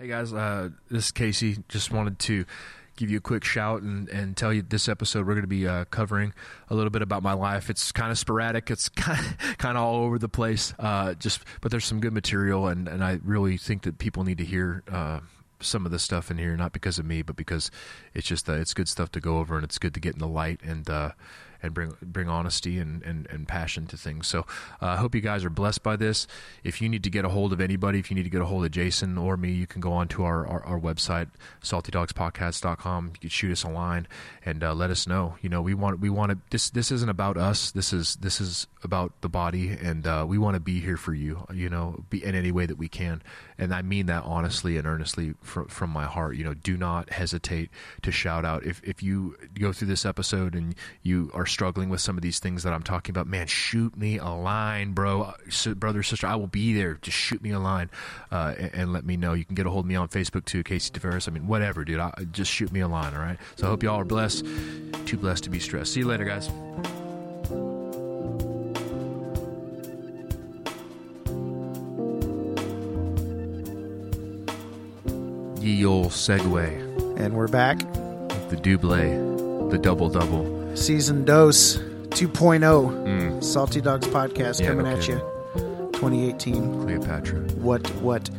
Hey guys, uh, this is Casey. Just wanted to give you a quick shout and, and tell you this episode we're going to be uh, covering a little bit about my life. It's kind of sporadic. It's kind of, kind of all over the place. Uh, just but there's some good material, and, and I really think that people need to hear uh, some of the stuff in here, not because of me, but because it's just uh, it's good stuff to go over, and it's good to get in the light and uh, and bring bring honesty and, and, and passion to things. So uh, I hope you guys are blessed by this. If you need to get a hold of anybody, if you need to get a hold of Jason or me, you can go on to our, our, our website, saltydogspodcast.com. You can shoot us a line and uh, let us know. You know, we want we want to this this isn't about us. This is this is about the body, and uh, we want to be here for you. You know, be in any way that we can, and I mean that honestly and earnestly from from my heart. You know, do not hesitate to shout out if if you go through this episode and you are struggling with some of these things that I'm talking about. Man, shoot me a line, bro, brother, sister. I will be there. Just shoot me a line uh, and, and, let me know. You can get a hold of me on Facebook too, Casey Tavares. I mean, whatever, dude. I, just shoot me a line. All right. So I hope y'all are blessed. Too blessed to be stressed. See you later, guys. Ye old segue. And we're back. The double, the double double. Season dose 2.0. Mm. Salty Dogs podcast yeah, coming no at you. 2018. Cleopatra. What what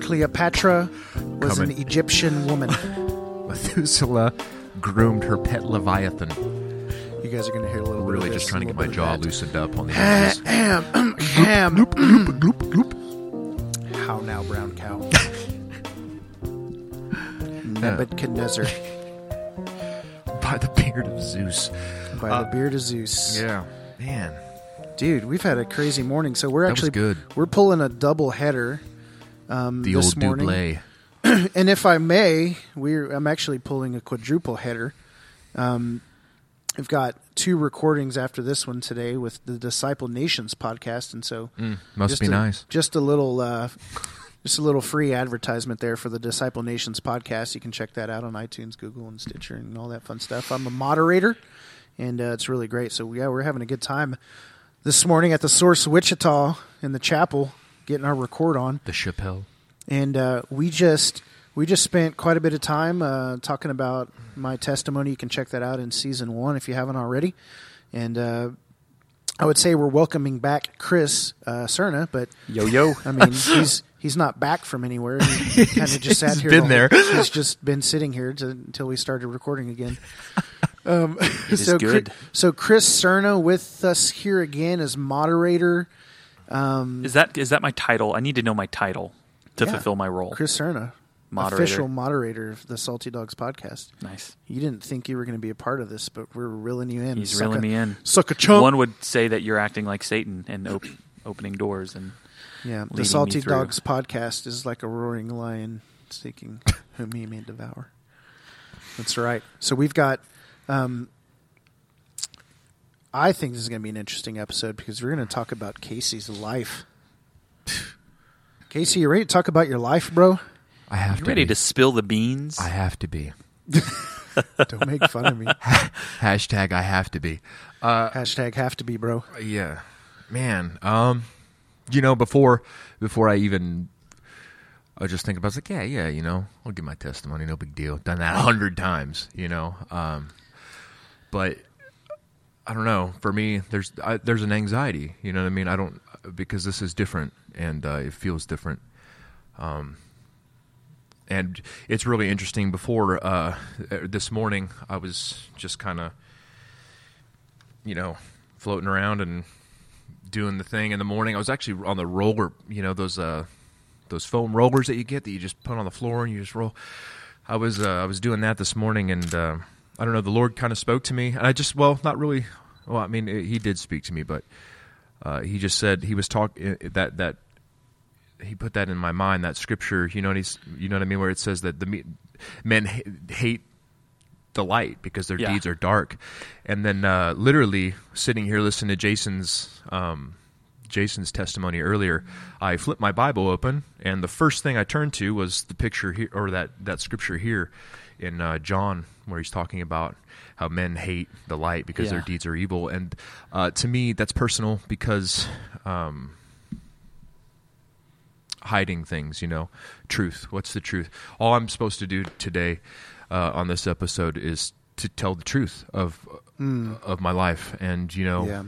Cleopatra was coming. an Egyptian woman. Methuselah groomed her pet Leviathan. You guys are going to hear a little really bit just trying to get my jaw loosened up on the edges. Ham, ham, gloop, How now, brown cow? Nebuchadnezzar. By the beard of Zeus. By uh, the beard of Zeus. Yeah, man. Dude, we've had a crazy morning. So we're that actually good. We're pulling a double header. Um, the this old morning. and if I may, we're I'm actually pulling a quadruple header. Um, I've got two recordings after this one today with the Disciple Nations podcast, and so mm, must be a, nice. Just a little uh, just a little free advertisement there for the Disciple Nations podcast. You can check that out on iTunes, Google, and Stitcher, and all that fun stuff. I'm a moderator, and uh, it's really great. So yeah, we're having a good time this morning at the Source Wichita in the chapel, getting our record on the Chapelle, and uh, we just we just spent quite a bit of time uh, talking about my testimony. You can check that out in season one if you haven't already, and uh, I would say we're welcoming back Chris uh, Cerna, but yo yo, I mean he's he's not back from anywhere. He kind of just sat here. Been there. He's just been sitting here to, until we started recording again. Um, so good. Chris, so Chris Cerna with us here again as moderator. Um, is that is that my title? I need to know my title to yeah, fulfill my role. Chris Cerna, moderator. official moderator of the Salty Dogs podcast. Nice. You didn't think you were going to be a part of this, but we're reeling you in. He's suck reeling a, me in. Suck a chunk. One would say that you're acting like Satan and op- opening doors and yeah, the Salty Dogs podcast is like a roaring lion seeking whom he may devour. That's right. So we've got. Um, I think this is going to be an interesting episode because we're going to talk about Casey's life. Casey, you ready to talk about your life, bro? I have you to. Ready be. to spill the beans? I have to be. Don't make fun of me. Hashtag I have to be. Uh, Hashtag have to be, bro. Yeah, man. Um, you know, before before I even I was just thinking about, I was like, yeah, yeah, you know, I'll give my testimony, no big deal. Done that a hundred times, you know. Um, but I don't know. For me, there's I, there's an anxiety. You know what I mean? I don't because this is different and uh, it feels different. Um, and it's really interesting. Before uh, this morning, I was just kind of, you know, floating around and doing the thing in the morning. I was actually on the roller, you know, those uh, those foam rollers that you get that you just put on the floor and you just roll. I was uh, I was doing that this morning, and uh, I don't know. The Lord kind of spoke to me, and I just well, not really. Well, I mean, He did speak to me, but uh, He just said He was talking that that He put that in my mind that scripture. You know what He's you know what I mean, where it says that the men hate the light because their yeah. deeds are dark. And then uh, literally sitting here listening to Jason's um, Jason's testimony earlier, I flipped my Bible open, and the first thing I turned to was the picture here or that that scripture here in uh, John where he's talking about how men hate the light because yeah. their deeds are evil. And uh, to me, that's personal because. Um, hiding things. You know, truth. What's the truth? All I'm supposed to do today uh, on this episode is to tell the truth of of my life. And you know. Yeah.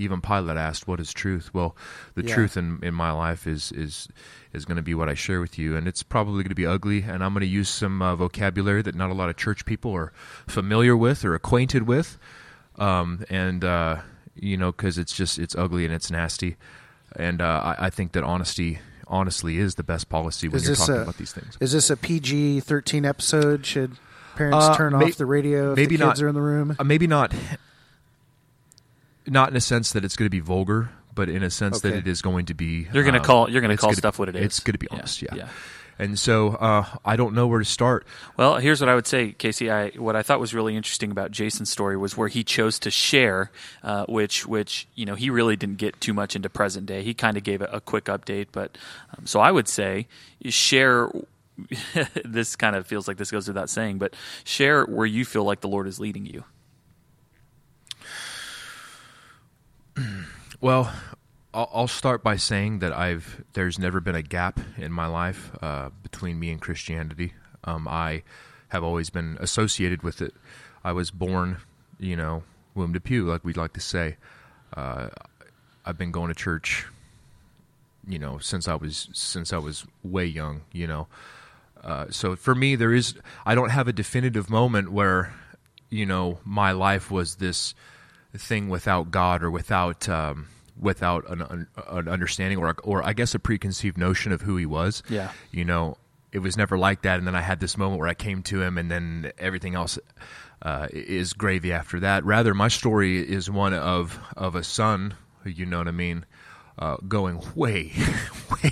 even Pilate asked, "What is truth?" Well, the Yeah. truth in in my life is is is going to be what I share with you, and it's probably going to be ugly. And I'm going to use some uh, vocabulary that not a lot of church people are familiar with or acquainted with, um, and uh, you know, because it's just it's ugly and it's nasty. And uh, I, I think that honesty, honestly, is the best policy when Is you're talking a- about these things. Is this a PG thirteen episode? Should parents Uh, turn may- off the radio if maybe the kids not. are in the room? Uh, maybe not not in a sense that it's going to be vulgar but in a sense that it is going to be You're gonna um, call- you're gonna it's call stuff what it is. it's going to be Yeah, honest yeah, yeah. And so uh, i don't know where to start Well, here's what I would say, Casey. I what I thought was really interesting about Jason's story was where he chose to share, uh, which which you know he really didn't get too much into present day. He kind of gave a, a quick update, but um, so I would say share. this kind of feels like this goes without saying, but share where you feel like the Lord is leading you. Well, I'll, start by saying that I've there's never been a gap in my life uh, between me and Christianity. Um, I have always been associated with it. I was born, you know, womb to pew, like we'd like to say. Uh, I've been going to church, you know, since I was since I was way young. You know, uh, so for me, there is I don't have a definitive moment where, you know, my life was this thing without God or without um, without an, an, an understanding or or I guess a preconceived notion of who He was. Yeah. you know, it was never like that. And then I had this moment where I came to Him, and then everything else uh, is gravy after that. Rather, my story is one of of a son. You know what I mean? Uh, going way, way,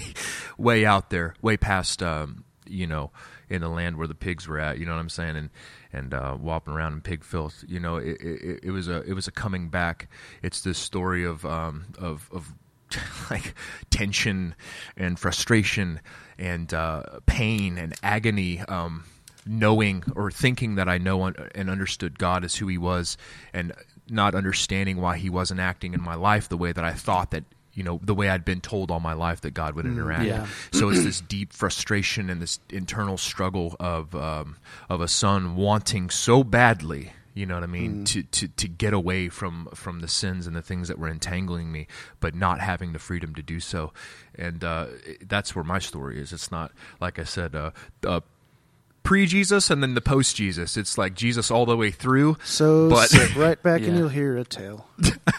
way out there, way past, um, you know, in the land where the pigs were at. You know what I'm saying? And and uh, whopping around in pig filth. You know, it, it, it was a it was a coming back. It's this story of um, of of like tension and frustration and uh, pain and agony. Um, knowing or thinking that I know and understood God as who He was, and not understanding why He wasn't acting in my life the way that I thought that you know the way I'd been told all my life that God would interact. yeah. So it's this deep frustration and this internal struggle of um, of a son wanting so badly. You know what I mean? To, to to get away from from the sins and the things that were entangling me, but not having the freedom to do so, and uh, that's where my story is. It's not like I said, uh, uh, pre Jesus and then the post Jesus. It's like Jesus all the way through. So but sit right back and you'll hear a tale.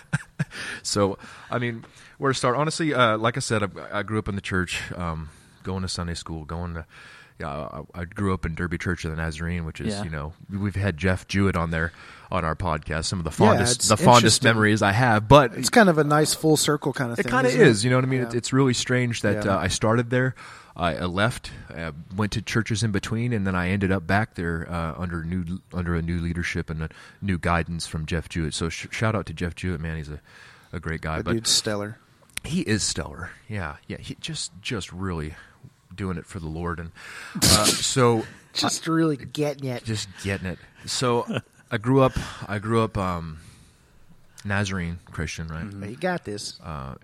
so I mean, where to start? Honestly, uh, like I said, I, I grew up in the church, um, going to Sunday school, going to. Yeah, I, I grew up in Derby Church of the Nazarene, which is Yeah. you know we've had Jeff Jewett on there on our podcast. Some of the fondest it's the fondest memories I have, but It's kind of a nice full circle kind of thing. It kind of isn't it? is, you know what I mean? Yeah. It's, it's really strange that Yeah. uh, I started there, I I left, uh, went to churches in between, and then I ended up back there uh, under new under a new leadership and a new guidance from Jeff Jewett. So sh- shout out to Jeff Jewett, man. He's a, a great guy, The but dude's stellar. He is stellar. Yeah, yeah. He just just really doing it for the Lord, and uh, so Just really getting it. just getting it. So I grew up. I grew up um, Nazarene Christian, right? You got this. uh,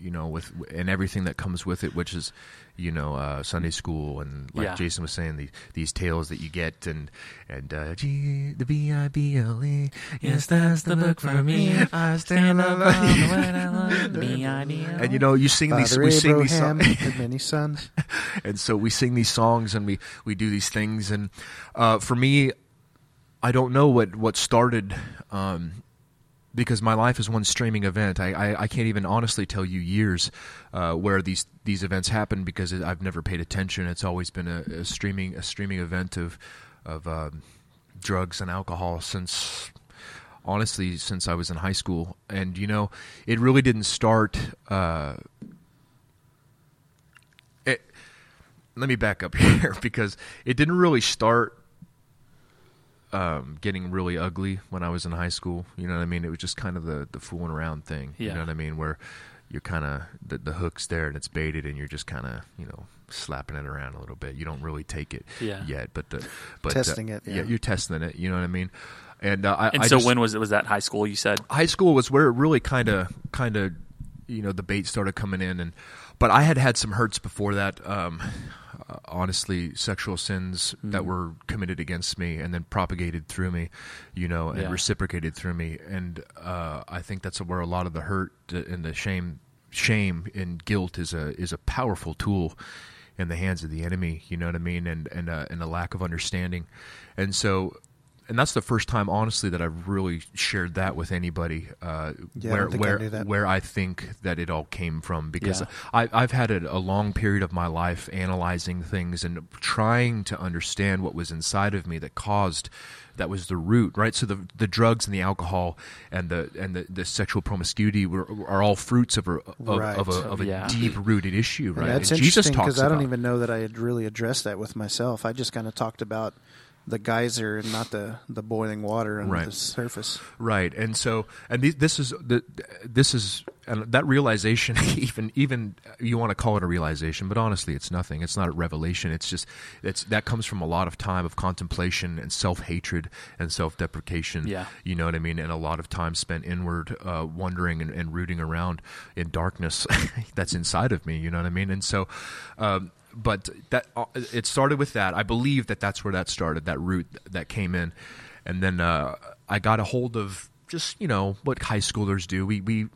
you know, with and everything that comes with it, which is, you know, uh, Sunday school and like Yeah. Jason was saying, the, these tales that you get and and uh, G the B I B L E. Yes, that's the book for me. I stand alone. And you know, you sing these, Father we sing these songs, many sons. and so we sing these songs and we we do these things. And uh, for me, I don't know what what started. Um, because my life is one streaming event. I, I, I can't even honestly tell you years uh, where these these events happen because I've never paid attention. It's always been a, a streaming a streaming event of of um, drugs and alcohol since honestly since I was in high school. And you know, it really didn't start. Uh, it, let me back up here because it didn't really start um, getting really ugly when I was in high school. You know what I mean? It was just kind of the, the fooling around thing. You know what I mean? Where you're kind of the, the hook's there and it's baited, and you're just kind of you know slapping it around a little bit. You don't really take it Yeah. yet, but the but Testing uh, it, yeah. you're testing it. You know what I mean? And uh, I, And I so just- when was it? Was that high school? You said. high school was where it really kind of kind of you know the bait started coming in and but I had had some hurts before that. Um, uh, honestly, sexual sins Mm. that were committed against me and then propagated through me, you know, and Yeah. reciprocated through me, and uh, I think that's where a lot of the hurt and the shame, shame and guilt is a is a powerful tool in the hands of the enemy. You know what I mean? And and uh, and a lack of understanding, and so. And that's the first time, honestly, that I've really shared that with anybody. Uh, Yeah, I where I where knew that. where I think that it all came from because Yeah. I, I've had a, a long period of my life analyzing things and trying to understand what was inside of me that caused that was the root, right? So the the drugs and the alcohol and the and the, the sexual promiscuity were, are all fruits of a of, Right. of a, of a Yeah. deep rooted issue, And right? that's And Jesus interesting talks because I don't even know that I had really addressed that with myself. I just kind of talked about the geyser and not the, the boiling water on Right. the surface. Right, and so and th- this is the this is and that realization. Even even you want to call it a realization, but honestly, it's nothing. It's not a revelation. It's just it's that comes from a lot of time of contemplation and self hatred and self deprecation. Yeah. you know what I mean, and a lot of time spent inward, uh, wondering and, and rooting around in darkness that's inside of me. You know what I mean, and so. Um, but that uh, it started with that. I believe that that's where that started. That root that came in, and then uh, I got a hold of just you know what high schoolers do. We we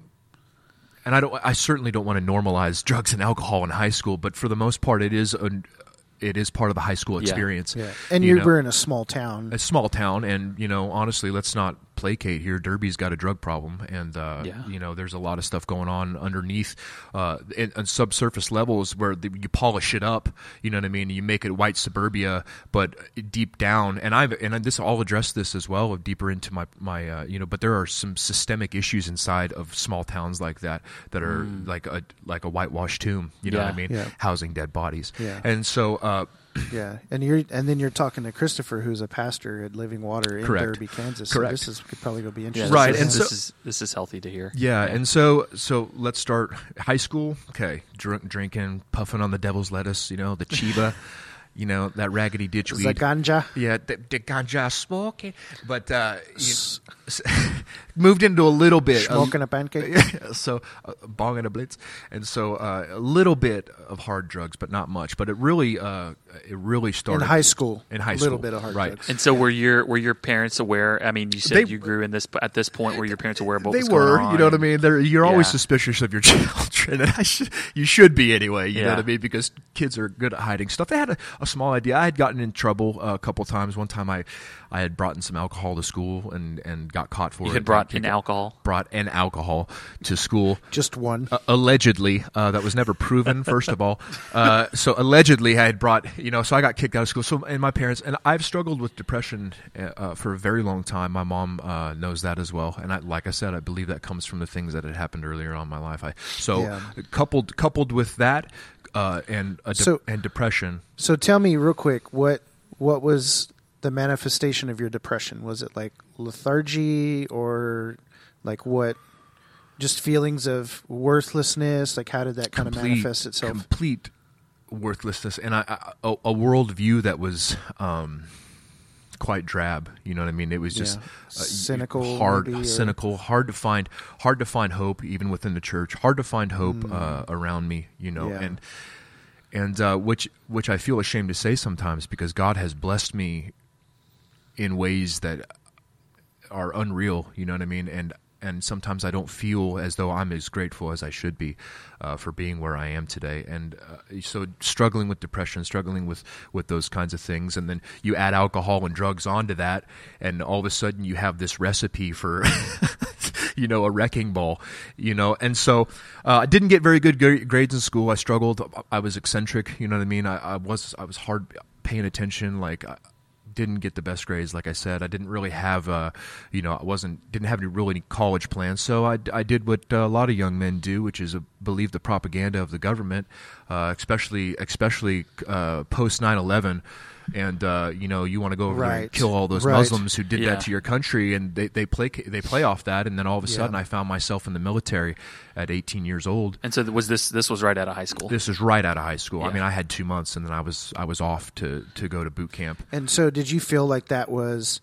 and I don't. I certainly don't want to normalize drugs and alcohol in high school, but for the most part, it is a, it is part of the high school Yeah. experience. Yeah. And you you know? were in a small town. a small town, and you know, honestly, let's not placate here. Derby's got a drug problem, and uh, Yeah. you know, there's a lot of stuff going on underneath, uh, in, on subsurface levels where the, you polish it up. You know what I mean? You make it white suburbia, but deep down, and I've and this I'll address this as well deeper into my my uh, you know, but there are some systemic issues inside of small towns like that that are like a like a whitewashed tomb. You know what I mean? Yeah. Housing dead bodies. Yeah. And so. Yeah, and you're and then you're talking to Christopher, who's a pastor at Living Water in Correct. Derby, Kansas. Correct. So this is could probably go be interesting. this Right, is- and this so- is this is healthy to hear. Yeah, and so so let's start high school. Okay, drink, drinking, puffing on the devil's lettuce. You know the chiba. you know that raggedy ditch Is weed. that ganja? yeah, the, the ganja smoking. But uh, you, s- moved into a little bit. Smoking a pancake. So uh, bong and a blitz, and so uh, a little bit of hard drugs, but not much. But it really, uh, it really started In high school, In high school, a little bit of hard right. drugs. And so were your were your parents aware? I mean, you said They- you grew in this at this point. Were your parents aware of what they was were, going on? you know what I mean. They're, you're always suspicious of your children, and I should, you should be anyway. You know what I mean? Because kids are good at hiding stuff. They had a, a small idea. I had gotten in trouble uh, a couple times. One time, I, I had brought in some alcohol to school and, and got caught for You it. had brought Got in alcohol. Brought in alcohol to school. Just one. Uh, allegedly, uh, that was never proven. First of all, uh, so allegedly, I had brought you know, so I got kicked out of school. So and my parents and I've struggled with depression uh, uh, for a very long time. My mom uh, knows that as well, and I, like I said, I believe that comes from the things that had happened earlier on in my life. I so Yeah. coupled coupled with that uh, and a de- So- and depression. So tell me real quick what what was the manifestation of your depression? Was it like lethargy or like what? Just feelings of worthlessness. Like how did that kind of manifest itself? Complete worthlessness, and I, I, a, a worldview that was um, quite drab. You know what I mean? It was just Yeah. uh, Cynical, hard, or- cynical, hard to find, hard to find hope even within the church. Hard to find hope uh, around me. You know. Yeah. and and uh, which which I feel ashamed to say sometimes because God has blessed me in ways that are unreal. You know what I mean? And and sometimes I don't feel as though I'm as grateful as I should be uh, for being where I am today. And uh, so struggling with depression, struggling with with those kinds of things, and then you add alcohol and drugs onto that, and all of a sudden you have this recipe for. You know, a wrecking ball. You know, and so uh, I didn't get very good gra- grades in school. I struggled. I was eccentric. You know what I mean. I, I was I was hard paying attention. Like didn't get the best grades like i said. I didn't really have uh you know i wasn't didn't have any really any college plans. So i, I did what uh, a lot of young men do which is uh, believe the propaganda of the government uh, especially especially uh, post 9-11 and uh, you know you want to go over there and kill all those Right. muslims who did Yeah. that to your country and they, they play they play off that and then all of a Yeah. sudden i found myself in the military at 18 years old And so was this this was right out of high school? this is right out of high school i mean i had two months and then i was i was off to to go to boot camp And so, did you feel like that was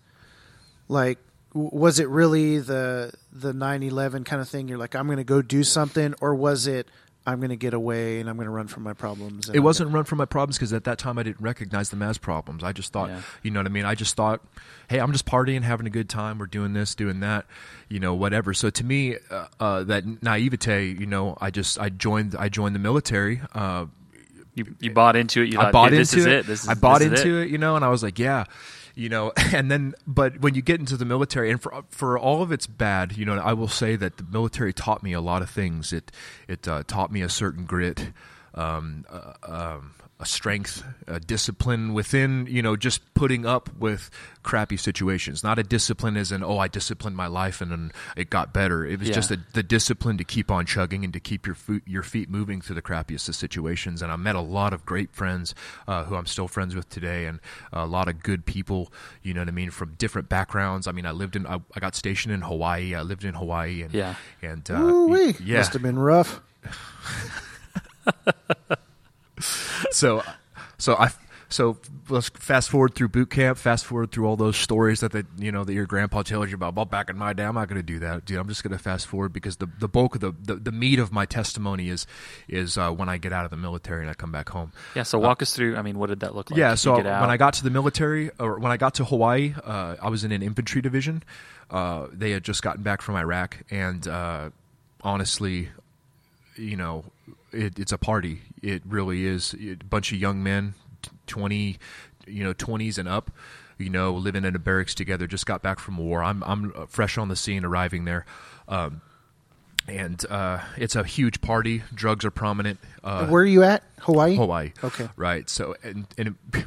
like was it really the the nine eleven kind of thing? You're like, I'm going to go do something, or was it I'm going to get away and I'm going to run from my problems. It I'm wasn't gonna- run from my problems because at that time I didn't recognize them as problems. I just thought, Yeah. you know what I mean? I just thought, hey, I'm just partying, having a good time. We're doing this, doing that, you know, whatever. So to me, uh, uh, that naivete, you know, I just I joined I joined the military. Uh, You, you bought into it. You I thought, bought "Dude, this into is it. it. This is, I bought this is into it. you know, and I was like, yeah, you know, and then, but when you get into the military, and for for all of its bad, you know, I will say that the military taught me a lot of things. It it uh, taught me a certain grit, um, uh, um, a strength, a discipline within, you know, just putting up with crappy situations. Not a discipline as in, oh, I disciplined my life and then it got better. It was Yeah. just a, the discipline to keep on chugging and to keep your foot, your feet moving through the crappiest of situations. And I met a lot of great friends uh, who I'm still friends with today, and a lot of good people. You know what I mean, from different backgrounds. I mean, I lived in, I, I got stationed in Hawaii. I lived in Hawaii, and Yeah. and uh, Ooh-wee. yeah, Must have been rough. so so I so let's fast forward through boot camp, fast forward through all those stories that the you know that your grandpa tells you about. About back in my day, I'm not going to do that, dude. I'm just going to fast forward because the the bulk of the the, the meat of my testimony is is uh, when I get out of the military and I come back home. Yeah. So walk us through. I mean, what did that look like? Yeah, so get out. when I got to the military, or when I got to Hawaii, uh, I was in an infantry division. Uh, they had just gotten back from Iraq, and uh, honestly, you know, it, it's a party. It really is. A bunch of young men, twenty, you know, twenties and up. You know, living in a barracks together. Just got back from war. I'm I'm fresh on the scene, arriving there. Um, and uh, it's a huge party. Drugs are prominent. Uh, Where are you at? Hawaii? Hawaii. Okay. Right. So and and it,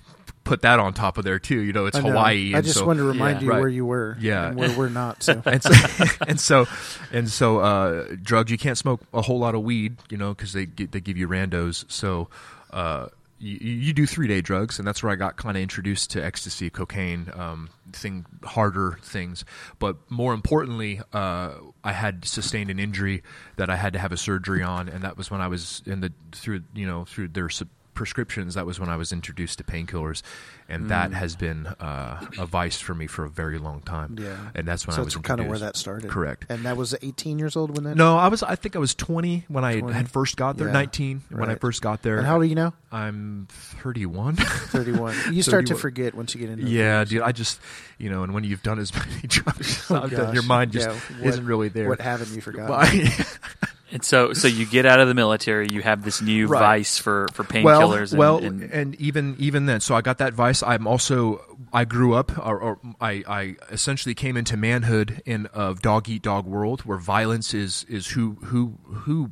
put that on top of there too. You know, it's I know. Hawaii. I just so, wanted to remind Yeah. you Right. where you were. Yeah. And where we're not. So. and so and so and so uh, drugs. You can't smoke a whole lot of weed, you know, because they they give you randos. So. Uh, you, you do three day drugs, and that's where I got kind of introduced to ecstasy, cocaine, um, thing harder things. But more importantly, uh, I had sustained an injury that I had to have a surgery on, and that was when I was in the through you know through their sub- prescriptions. That was when I was introduced to painkillers, and that has been uh, a vice for me for a very long time. Yeah. and that's when so I was kind of where that started. Correct. And that was 18 years old when that. No, I was. I think I was 20 when I had first got there. Yeah. 19 when I first got there. And how old are you now? I'm 31. 31. You start to forget once you get into. yeah, dude. I just, you know, and when you've done as many drugs, Oh, done, your mind just Yeah, what- isn't really there. What haven't you forgotten? And so so you get out of the military. You have this new Right. vice for for well, painkillers. and, well, and, and even even then, so I got that vice. I'm also I grew up, or, or I, I essentially came into manhood in a dog eat dog world where violence is is who who who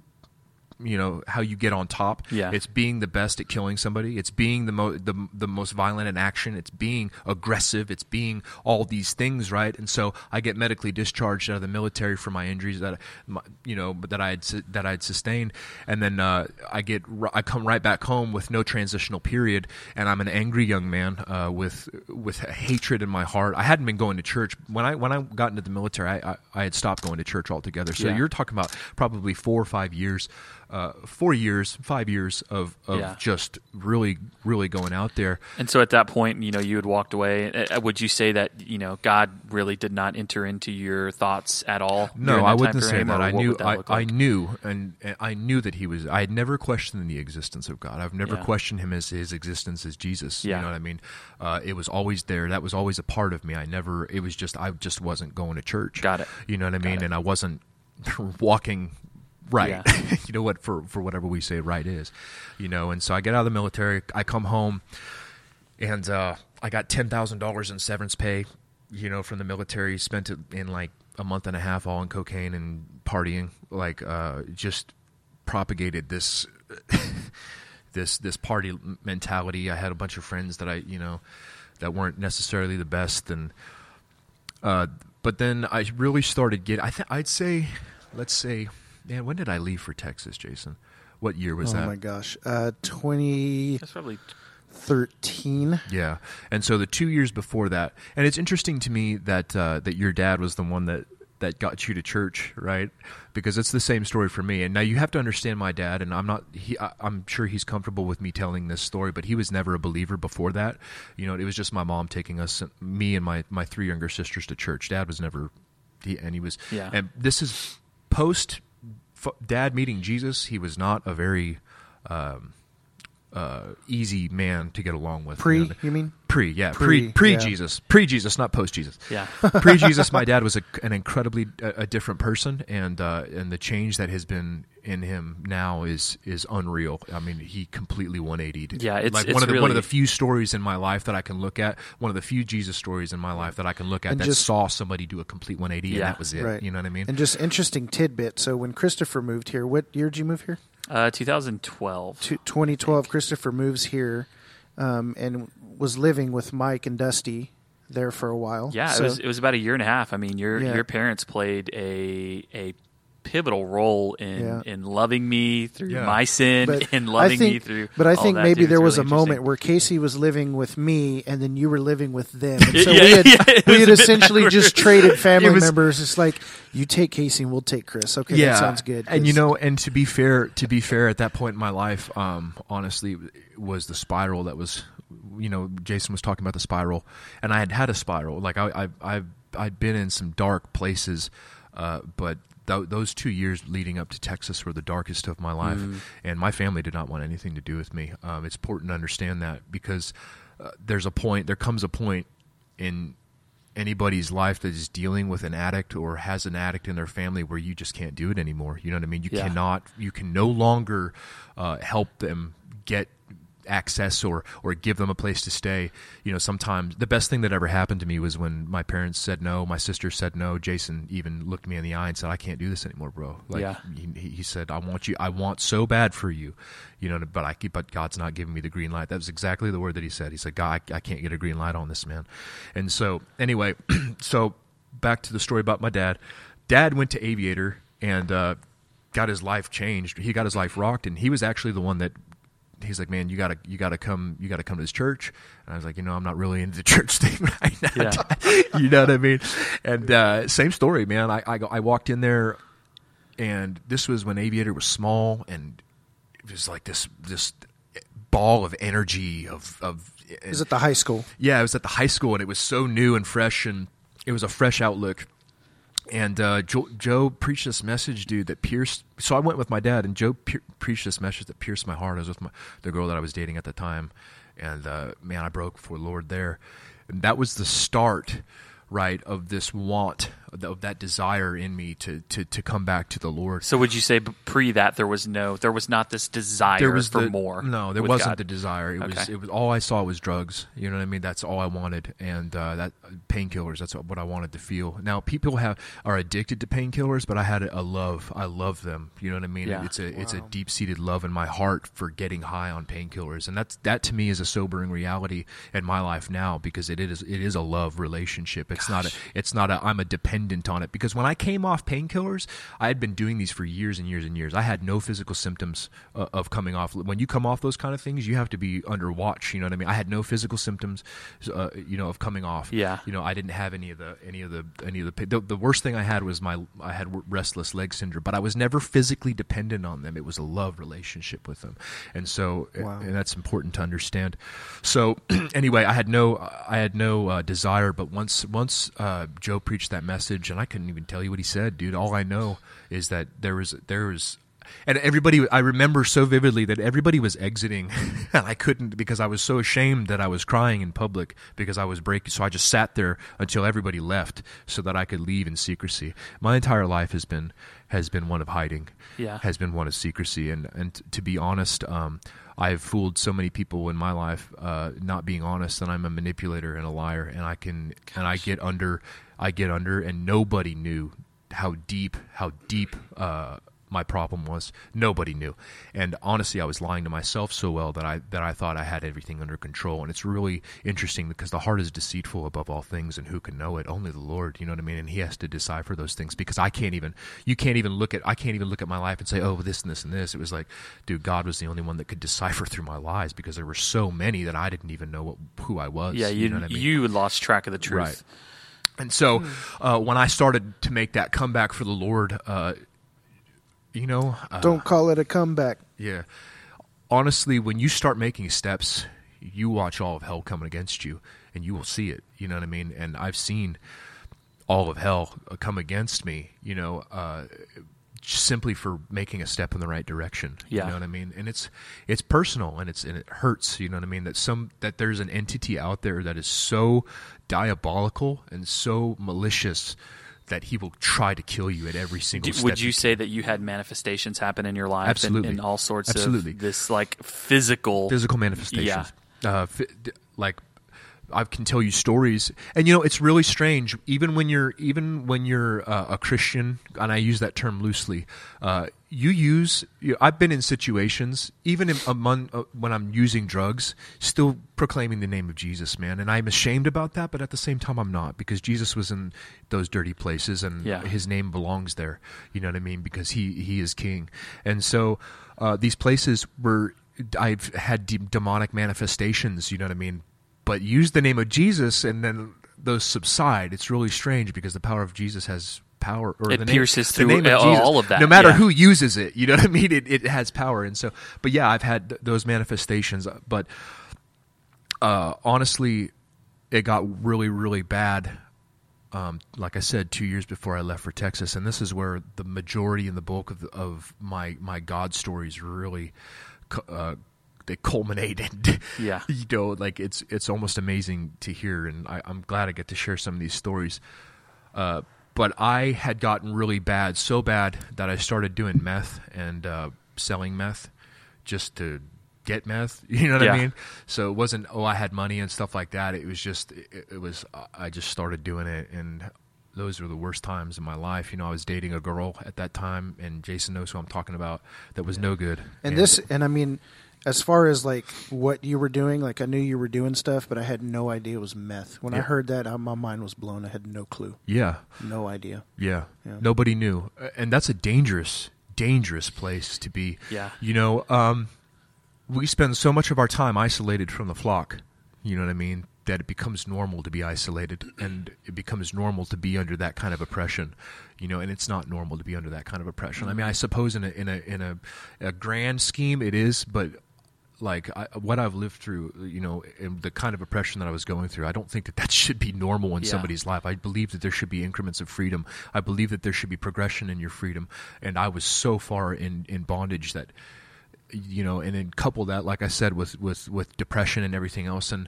you know how you get on top. Yeah. it's being the best at killing somebody. It's being the mo- the the most violent in action. It's being aggressive. It's being all these things, right? And so I get medically discharged out of the military for my injuries that my, you know that I had that I had sustained, and then uh, I get r- I come right back home with no transitional period, and I'm an angry young man uh, with with hatred in my heart. I hadn't been going to church when I when I got into the military. I I, I had stopped going to church altogether. So Yeah. you're talking about probably four or five years, uh, four years, five years of, of Yeah. just really, really going out there. And so at that point, you know, you had walked away. Uh, Would you say that you know God really did not enter into your thoughts at all? No, I wouldn't say that. I knew, that I, look I knew, and, and I knew that he was. I had never questioned the existence of God. I've never Yeah. questioned him as his existence as Jesus. Yeah. You know what I mean? Uh, it was always there. That was always a part of me. I never. It was just I just wasn't going to church. Got it. You know what I mean? And I wasn't walking right. Yeah. you know what? For for whatever we say right is, you know. And so I get out of the military. I come home, and uh, I got ten thousand dollars in severance pay. You know, from the military. Spent it in like a month and a half all in cocaine and partying. Like, uh, just propagated this. this this party mentality. I had a bunch of friends that I you know that weren't necessarily the best, and uh, but then I really started getting. I th- I'd say, let's say, man, when did I leave for Texas, Jason? What year was oh that? Oh my gosh. Uh, 2013. That's probably 13 Yeah, and so the two years before that, and it's interesting to me that uh, that your dad was the one that that got you to church, right? Because it's the same story for me. And now you have to understand my dad, and I'm not. He, I, I'm sure he's comfortable with me telling this story, but he was never a believer before that. You know, it was just my mom taking us, me and my my three younger sisters, to church. Dad was never, he, and he was. Yeah. And this is post dad meeting Jesus, he was not a very um, uh, easy man to get along with. Pre, you, know? you mean? Pre, yeah, Pre, pre, pre yeah. Jesus, pre Jesus, not post Jesus. Yeah. pre Jesus, my dad was a, an incredibly a, a different person, and uh, and the change that has been in him now is is unreal. I mean, he completely 180'd. Yeah, it's- like it's one of the one of the few stories in my life that I can look at. One of the few Jesus stories in my life that I can look at And that just- saw somebody do a complete 180, and that was it. Right. You know what I mean? And just interesting tidbit. So when Christopher moved here, what year did you move here? Uh, 2012. Two- 2012. Christopher moves here um, and was living with Mike and Dusty there for a while. Yeah, So- it was it was about a year and a half. I mean, your Yeah. your parents played a a pivotal role in Yeah. in loving me through Yeah. my sin But and I loving think, me through. but I all think that, maybe dude. there It's was a moment where Casey was living with me, and then you were living with them. And so Yeah, we had, yeah, we had essentially just traded family It was- members. It's like you take Casey, and we'll take Chris. Okay, that sounds good. And you know, and to be fair, to be fair, at that point in my life, um, honestly, it was the spiral that was, you know, Jason was talking about the spiral, and I had had a spiral. Like I, I, I've, I'd been in some dark places, uh, but. Th- those two years leading up to Texas were the darkest of my life, and my family did not want anything to do with me. Um, it's important to understand that because uh, there's a point, there comes a point in anybody's life that is dealing with an addict or has an addict in their family where you just can't do it anymore. You know what I mean? You Yeah. cannot, you can no longer uh, help them get access or or give them a place to stay. You know sometimes the best thing that ever happened to me was when my parents said no my sister said no jason even looked me in the eye and said i can't do this anymore bro. Like Yeah. he, he said i want you i want so bad for you. You know but i keep but god's not giving me the green light. That was exactly the word that he said. He said god i, I can't get a green light on this man. And so anyway so back to the story about my dad. Dad went to aviator and uh got his life changed. He got his life rocked and he was actually the one that he's like, man, you gotta you gotta come you gotta come to this church. And I was like, you know, I'm not really into the church thing right now. Yeah. you know what I mean? And uh, same story, man. I, I go- I walked in there, and this was when Aviator was small, and it was like this this ball of energy of of. is it the high school? Yeah, it was at the high school, and it was so new and fresh, and it was a fresh outlook. And uh, Joe, Joe preached this message, dude, that pierced. So I went with my dad, and Joe pe- preached this message that pierced my heart. I was with my, the girl that I was dating at the time, and uh, man, I broke for the Lord there. And that was the start, right, of this want, of that desire in me to to to come back to the Lord. So would you say pre that there was no, there was not this desire there was for the, more? No, there wasn't God? the desire. It was it was all I saw was drugs. You know what I mean? That's all I wanted, and uh, that painkillers. That's what I wanted to feel. Now people have are addicted to painkillers, but I had a, a love. I love them. You know what I mean? Yeah. It's a it's a deep seated love in my heart for getting high on painkillers, and that's that to me is a sobering reality in my life now because it is it is a love relationship. It's not a it's not a I'm a dependent on it because when I came off painkillers, I had been doing these for years and years and years. I had no physical symptoms uh, of coming off. When you come off those kind of things, you have to be under watch. You know what I mean? I had no physical symptoms, uh, you know, of coming off. Yeah. You know, I didn't have any of the any of the any of the the, the worst thing I had was my I had restless leg syndrome, but I was never physically dependent on them. It was a love relationship with them, and so Wow. and that's important to understand. So anyway, I had no I had no uh, desire, but once once uh, Joe preached that message, and I couldn't even tell you what he said, dude. All I know is that there was there was. And everybody, I remember so vividly that everybody was exiting, and I couldn't because I was so ashamed that I was crying in public because I was breaking. So I just sat there until everybody left, so that I could leave in secrecy. My entire life has been has been one of hiding, Yeah. has been one of secrecy, and and to be honest, um, I've fooled so many people in my life, uh, not being honest, and I'm a manipulator and a liar, and I can and I get under, I get under, and nobody knew how deep, how deep. Uh, my problem was nobody knew and honestly i was lying to myself so well that i that i thought i had everything under control and it's really interesting because the heart is deceitful above all things and who can know it only the lord you know what i mean and he has to decipher those things because i can't even you can't even look at i can't even look at my life and say oh this and this and this it was like dude god was the only one that could decipher through my lies because there were so many that i didn't even know what, who i was Yeah, you know what I mean? you lost track of the truth. Right. And so uh, when I started to make that comeback for the Lord, uh, you know, uh, Don't call it a comeback. yeah. Honestly, when you start making steps, you watch all of hell coming against you, and you will see it. You know what I mean? And I've seen all of hell uh, come against me. You know, uh, simply for making a step in the right direction. Yeah. You know what I mean? And it's it's personal and it's and it hurts, you know what I mean? That some that there's an entity out there that is so diabolical and so malicious that he will try to kill you at every single Do- step. would you say that you had manifestations happen in your life Absolutely. and, and all sorts Absolutely. of this like physical physical manifestations. Uh, fi- like I can tell you stories, and you know it's really strange. Even when you're even when you're uh, a Christian, and I use that term loosely, uh, you use. You I've been in situations, even in, among uh, when I'm using drugs, still proclaiming the name of Jesus, man, and I'm ashamed about that. But at the same time, I'm not because Jesus was in those dirty places, and Yeah. His name belongs there. You know what I mean? Because He He is King, and so uh, these places were. I've had de- demonic manifestations. You know what I mean? But use the name of Jesus and then those subside. It's really strange because the power of Jesus has power. Or It the name, pierces the through name of all- Jesus. all of that, No matter yeah. who uses it, you know what I mean. It, it has power, and so. But yeah, I've had th- those manifestations. But uh, honestly, it got really, really bad. Um, like I said, two years before I left for Texas, and this is where the majority and the bulk of, the, of my my God stories really uh, they culminated. Yeah. you know, like it's it's almost amazing to hear, and I, I'm glad I get to share some of these stories. Uh, but I had gotten really bad, so bad that I started doing meth and uh, selling meth just to get meth. You know what Yeah. I mean? So it wasn't oh I had money and stuff like that. It was just it, it was I just started doing it and those were the worst times in my life. You know, I was dating a girl at that time, and Jason knows who I'm talking about. That was no good. And this, and I mean, as far as like what you were doing, like I knew you were doing stuff, but I had no idea it was meth. When I heard that, uh, my mind was blown. I had no clue, yeah, no idea. Yeah. Yeah. Nobody knew. And that's a dangerous, dangerous place to be. Yeah. You know, um, we spend so much of our time isolated from the flock. You know what I mean? That it becomes normal to be isolated and it becomes normal to be under that kind of oppression. You know, and it's not normal to be under that kind of oppression. I mean, I suppose in a in a in a, a grand scheme it is, but like I, what I've lived through, you know, and the kind of oppression that I was going through, I don't think that that should be normal in Yeah. somebody's life. I believe that there should be increments of freedom. I believe that there should be progression in your freedom. And I was so far in, in bondage that, you know, and then couple that, like I said, with, with, with depression and everything else. And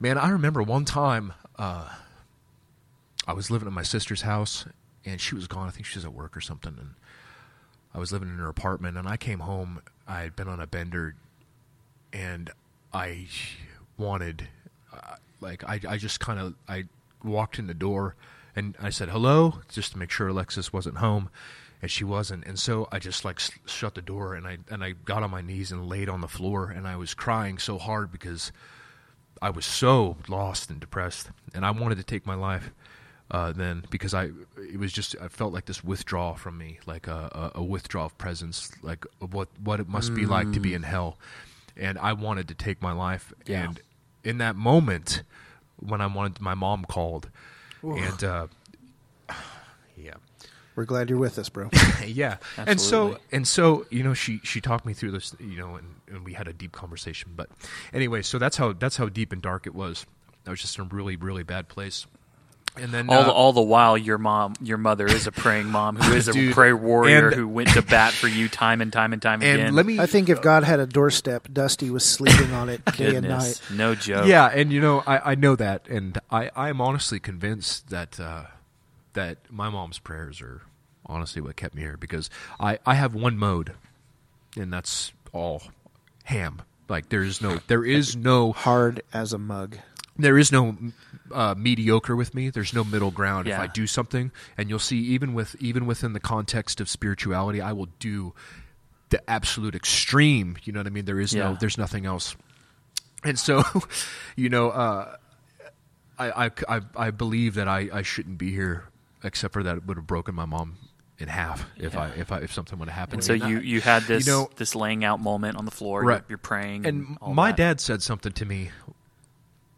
man, I remember one time, uh, I was living at my sister's house and she was gone. I think she was at work or something. And I was living in her apartment and I came home. I had been on a bender and I wanted, uh, like, I, I just kind of, I walked in the door and I said hello just to make sure Alexis wasn't home, and she wasn't. And so I just like s- shut the door and I and I got on my knees and laid on the floor and I was crying so hard because I was so lost and depressed, and I wanted to take my life. Uh, then because I it was just I felt like this withdrawal from me like a, a, a withdrawal of presence like of what what it must be like to be in hell and I wanted to take my life. Yeah. and in that moment when I wanted my mom called. And uh, yeah. We're glad you're with us, bro. yeah. And so and so you know she she talked me through this you know and, and we had a deep conversation. But anyway so that's how that's how deep and dark it was. I was just in a really really bad place and then all uh, the, all the while, your mom, your mother is a praying mom who is a Dude, prayer warrior and- who went to bat for you time and time and time and again. let me I think if God had a doorstep, Dusty was sleeping on it day and night. No joke. Yeah, and you know, I, I know that, and I I am honestly convinced that uh, that my mom's prayers are honestly what kept me here because I I have one mode, and that's all ham. Like there is no there is no Hard as a mug. there is no uh, mediocre with me. There's no middle ground. If I do something, and you'll see, even with even within the context of spirituality, I will do the absolute extreme. You know what I mean? There is no, there's nothing else. And so, you know, uh, I, I, I I believe that I, I shouldn't be here, except for that it would have broken my mom in half if I if I if something would have happened. And to so you you had this You know- this laying out moment on the floor. Right. You're, you're praying, and all my that. dad said something to me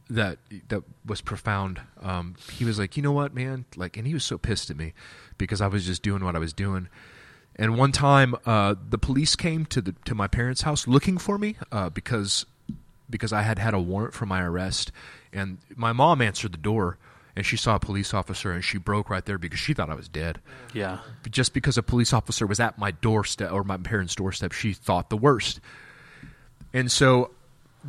that that was profound. Um, he was like, "You know what, man?" Like, and he was so pissed at me because I was just doing what I was doing. And one time, uh, the police came to the to my parents' house looking for me uh, because because I had had a warrant for my arrest, and my mom answered the door, and she saw a police officer and she broke right there because she thought I was dead. Yeah. Just because a police officer was at my doorstep or my parents' doorstep, she thought the worst. And so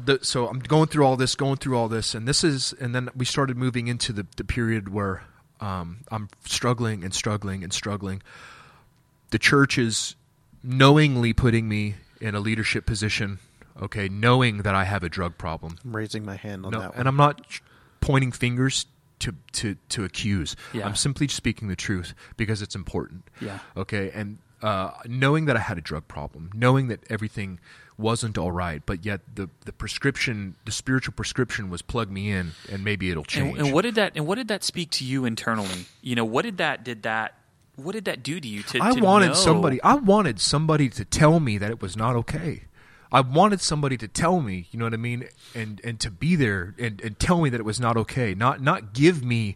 the, so I'm going through all this, going through all this, and this is, and then we started moving into the, the period where um, I'm struggling and struggling and struggling. The church is knowingly putting me in a leadership position, okay, knowing that I have a drug problem. I'm raising my hand on No, that one. and I'm not pointing fingers to to to accuse. Yeah. I'm simply speaking the truth because it's important. Yeah. Okay, and uh, knowing that I had a drug problem, knowing that everything wasn't all right, but yet the the prescription, the spiritual prescription, was plug me in, and maybe it'll change. And, and what did that and what did that speak to you internally? You know, what did that did that what did that do to you? To, I to wanted know- somebody. I wanted somebody to tell me that it was not okay. I wanted somebody to tell me, you know what I mean, and and to be there and, and tell me that it was not okay. Not not give me,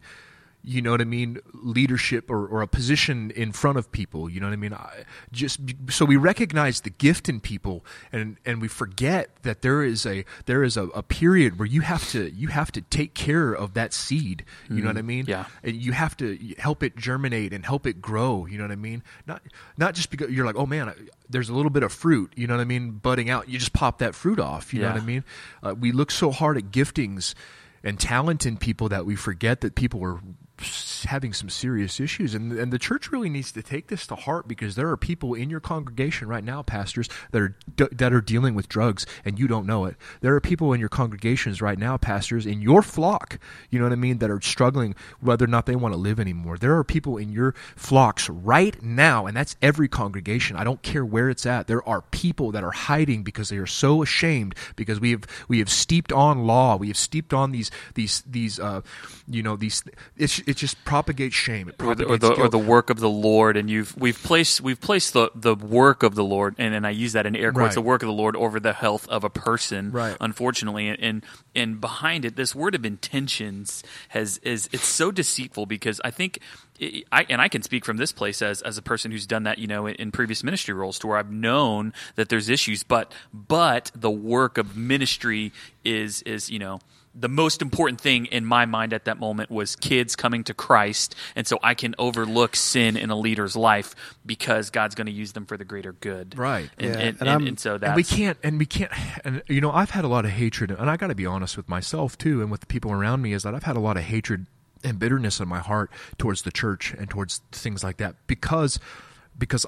you know what I mean, leadership or, or a position in front of people. You know what I mean. I, just so we recognize the gift in people, and and we forget that there is a there is a, a period where you have to you have to take care of that seed. You know what I mean. Yeah. And you have to help it germinate and help it grow. You know what I mean? Not not just because you're like, oh man, I- there's a little bit of fruit. You know what I mean? Budding out, you just pop that fruit off. You know what I mean? Uh, we look so hard at giftings and talent in people that we forget that people are s- having some serious issues. And and the church really needs to take this to heart because there are people in your congregation right now pastors that are that are dealing with drugs and you don't know it. There are people in your congregations right now pastors in your flock you know what i mean that are struggling whether or not they want to live anymore. There are people in your flocks right now and that's every congregation. I don't care where it's at. There are people that are hiding because they are so ashamed because we have we have steeped on law. We have steeped on these these these uh you know these it's, it just propagates shame it or the, or the, or the work of the Lord, and you've we've placed we've placed the, the work of the Lord, and, and I use that in air quotes, Right. the work of the Lord over the health of a person. Right. Unfortunately, and, and and behind it, this word of intentions has is it's so deceitful because I think. I, and I can speak from this place as, as a person who's done that, you know, in, in previous ministry roles, to where I've known that there's issues, but but the work of ministry is is you know the most important thing in my mind at that moment was kids coming to Christ, and so I can overlook sin in a leader's life because God's going to use them for the greater good. Right. and, Yeah, and, and and, and so that we can't and we can't and you know i've had a lot of hatred and i got to be honest with myself too and with the people around me is that i've had a lot of hatred and bitterness in my heart towards the church and towards things like that because because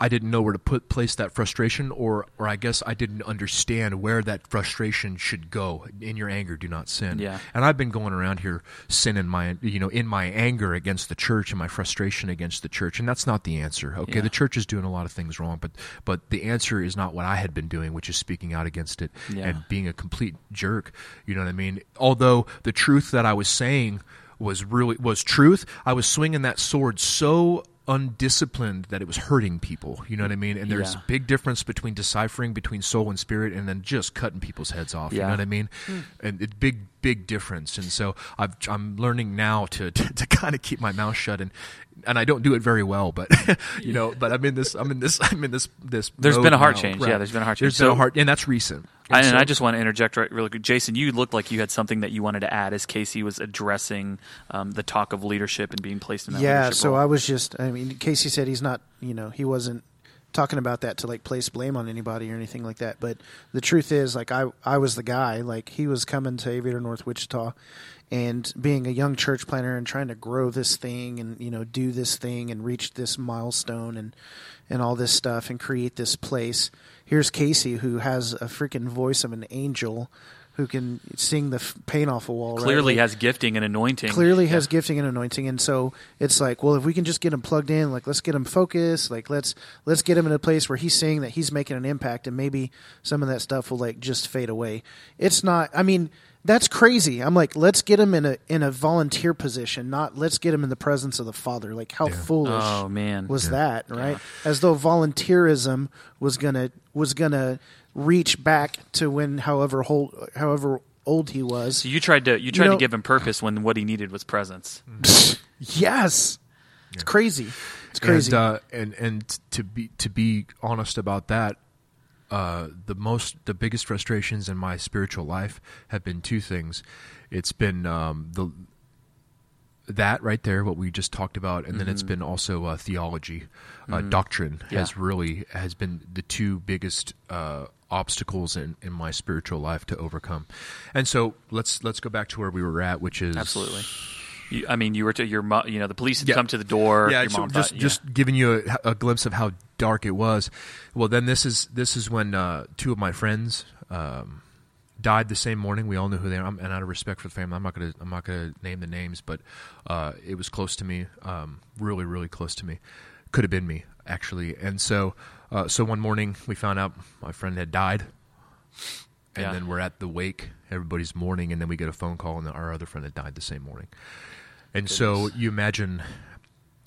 I didn't know where to put place that frustration, or or I guess I didn't understand where that frustration should go. In your anger, do not sin. Yeah. And I've been going around here sinning my you know in my anger against the church and my frustration against the church, and that's not the answer. Okay, Yeah. the church is doing a lot of things wrong, but but the answer is not what I had been doing, which is speaking out against it Yeah. and being a complete jerk. You know what I mean? Although the truth that I was saying was really was truth, I was swinging that sword so undisciplined that it was hurting people. You know what I mean? And there's Yeah. a big difference between deciphering between soul and spirit and then just cutting people's heads off. You know what I mean? Hmm. And it's big big difference. And so I've, I'm learning now to, to, to kind of keep my mouth shut and and I don't do it very well, but you know, but I'm in this I'm in this I'm in this this There's been a heart now. change. Right. Yeah, there's been a heart change. There's change. been a heart and that's recent. And, I just want to interject right really quick. Jason, you looked like you had something that you wanted to add as Casey was addressing um, the talk of leadership and being placed in that yeah leadership so role. i was just i mean casey said he's not you know he wasn't talking about that to like place blame on anybody or anything like that but the truth is like i i was the guy like he was coming to aviator north wichita and being a young church planner and trying to grow this thing and you know do this thing and reach this milestone and and all this stuff and create this place here's casey who has a freaking voice of an angel who can sing the f- paint off a wall clearly Like, has gifting and anointing. clearly Yeah. has gifting and anointing and so it's like well if we can just get him plugged in like let's get him focused like let's let's get him in a place where he's saying that he's making an impact and maybe some of that stuff will like just fade away it's not i mean that's crazy i'm like let's get him in a in a volunteer position not let's get him in the presence of the father like how Yeah. foolish Oh man. was that right as though volunteerism was gonna was gonna reach back to when however old however old he was so you tried to you tried know- to give him purpose when what he needed was presence. Yes, it's crazy. It's crazy. And, uh, and and to be to be honest about that, uh, the most the biggest frustrations in my spiritual life have been two things. It's been um, the that right there, what we just talked about, and then it's been also uh, theology, uh, doctrine Yeah. has really has been the two biggest uh, obstacles in, in my spiritual life to overcome. And so let's let's go back to where we were at, which is Absolutely. You, I mean, you were to your mom, you know the police had Yeah. come to the door. Yeah, your so just thought- yeah. just giving you a, a glimpse of how dark it was. Well, then this is this is when uh, two of my friends um, died the same morning. We all knew who they are, I'm- and out of respect for the family, I'm not gonna I'm not gonna name the names, but uh, it was close to me, um, really really close to me. Could have been me actually, and so uh, so one morning we found out my friend had died. And Yeah. then we're at the wake, everybody's mourning, and then we get a phone call, and our other friend had died the same morning. And so you imagine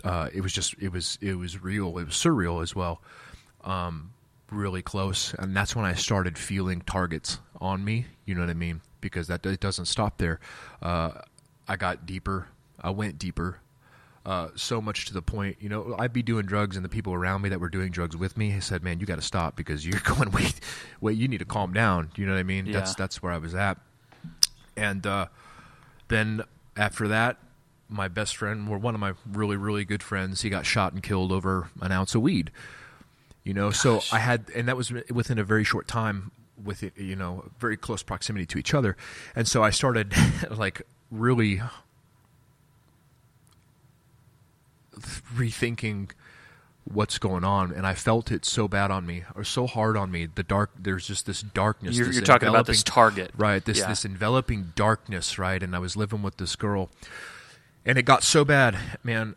uh, it was just it was it was real it was surreal as well um, really close and that's when i started feeling targets on me you know what i mean because that it doesn't stop there uh, i got deeper i went deeper uh, so much to the point you know i'd be doing drugs and the people around me that were doing drugs with me said man you got to stop because you're going wait wait you need to calm down you know what i mean that's Yeah. that's where i was at and uh, then after that, my best friend, or one of my really, really good friends, he got shot and killed over an ounce of weed. You know, so I had, and that was within a very short time with it, you know, very close proximity to each other. And so I started like really rethinking what's going on and i felt it so bad on me or so hard on me the dark there's just this darkness You're, this you're talking about this target, right this Yeah. this enveloping darkness right and i was living with this girl and it got so bad man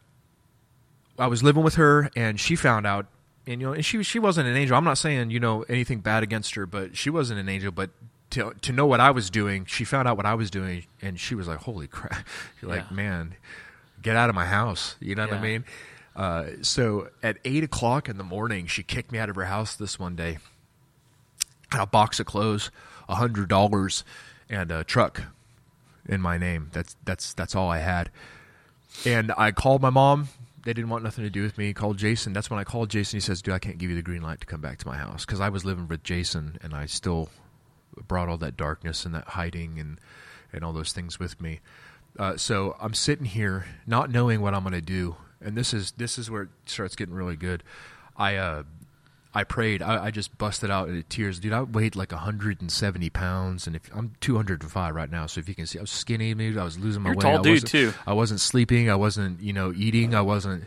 i was living with her and she found out and you know and she she wasn't an angel i'm not saying you know anything bad against her but she wasn't an angel but to to know what i was doing she found out what i was doing and she was like holy crap like Yeah. man get out of my house you know what i mean uh, so at eight o'clock in the morning she kicked me out of her house this one day had a box of clothes, a hundred dollars, and a truck in my name. That's that's that's all I had. And I called my mom. They didn't want nothing to do with me. Called Jason. That's when I called Jason. He says, "Dude, I can't give you the green light to come back to my house because I was living with Jason, and I still brought all that darkness and that hiding and and all those things with me." Uh, so I'm sitting here not knowing what I'm going to do, and this is this is where it starts getting really good. I uh, I prayed. I, I just busted out into tears, dude. I weighed like 170 pounds, and if I'm 205 right now, so if you can see, I was skinny, dude. I was losing my You're weight. tall I dude, wasn't- too. I wasn't sleeping. I wasn't, you know, eating. I wasn't.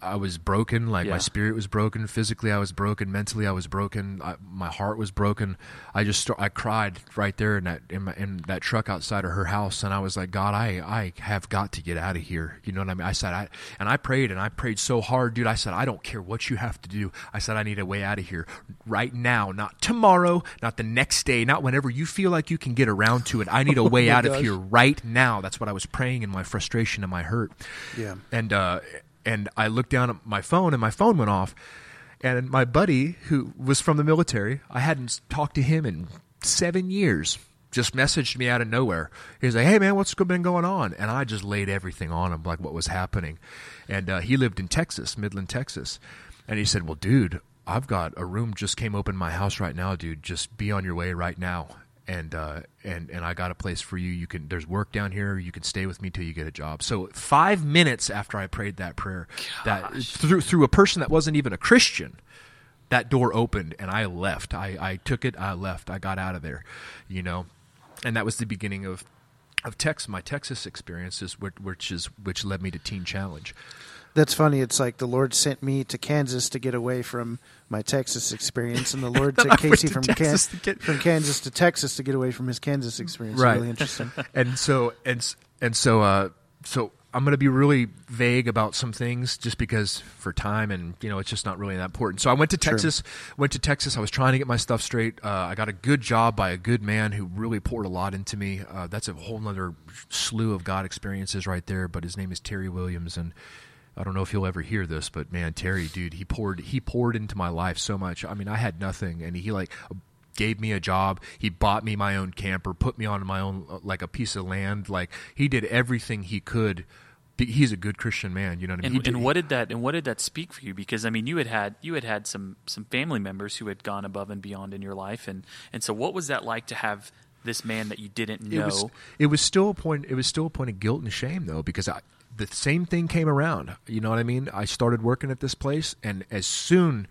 I- was broken. Like Yeah. my spirit was broken. Physically, I was broken. Mentally, I was broken. I, my heart was broken. I just I cried right there in that in, my, in that truck outside of her house, and I was like, God, I I have got to get out of here. You know what I mean? I said, I and I prayed and I prayed so hard, dude. I said, I don't care what you have to do. I said, I need a way out of here right now, not tomorrow, not the next day, not whenever you feel like you can get around to it. I need a way out of here right now. That's what I was praying in my frustration and my hurt. Yeah. And uh, and I looked down at my phone, and my phone went off. And my buddy, who was from the military, I hadn't talked to him in seven years. Just messaged me out of nowhere. He was like, "Hey man, what's been going on?" And I just laid everything on him, like what was happening. And uh, he lived in Texas, Midland, Texas. And he said, "Well, dude, I've got a room just came open in my house right now, dude. Just be on your way right now." And uh, and and I got a place for you. You can there's work down here. You can stay with me till you get a job. So five minutes after I prayed that prayer, that through through a person that wasn't even a Christian, that door opened and I left. I I took it. I left. I got out of there, you know, and that was the beginning of of Texas, my Texas experiences, which, which is which led me to Teen Challenge. That's funny. It's like the Lord sent me to Kansas to get away from my Texas experience, and the Lord took Casey to from Kan- to get- from Kansas to Texas to get away from his Kansas experience. Right. Really interesting. and so and and so uh so I'm going to be really vague about some things just because for time and you know it's just not really that important. So I went to Sure. Texas. Went to Texas. I was trying to get my stuff straight. Uh, I got a good job by a good man who really poured a lot into me. Uh, that's a whole nother slew of God experiences right there. But his name is Terry Williams and. I don't know if you'll ever hear this, but man, Terry, dude, he poured he poured into my life so much. I mean, I had nothing, and he like gave me a job. He bought me my own camper, put me on my own uh, like a piece of land. Like he did everything he could. He's a good Christian man, you know what I mean. And, did- and what did that and what did that speak for you? Because I mean, you had had you had had some some family members who had gone above and beyond in your life, and and so what was that like to have this man that you didn't it know. was it was still a point it was still a point of guilt and shame though because I, the same thing came around. You know what i mean? I started working at this place and as soon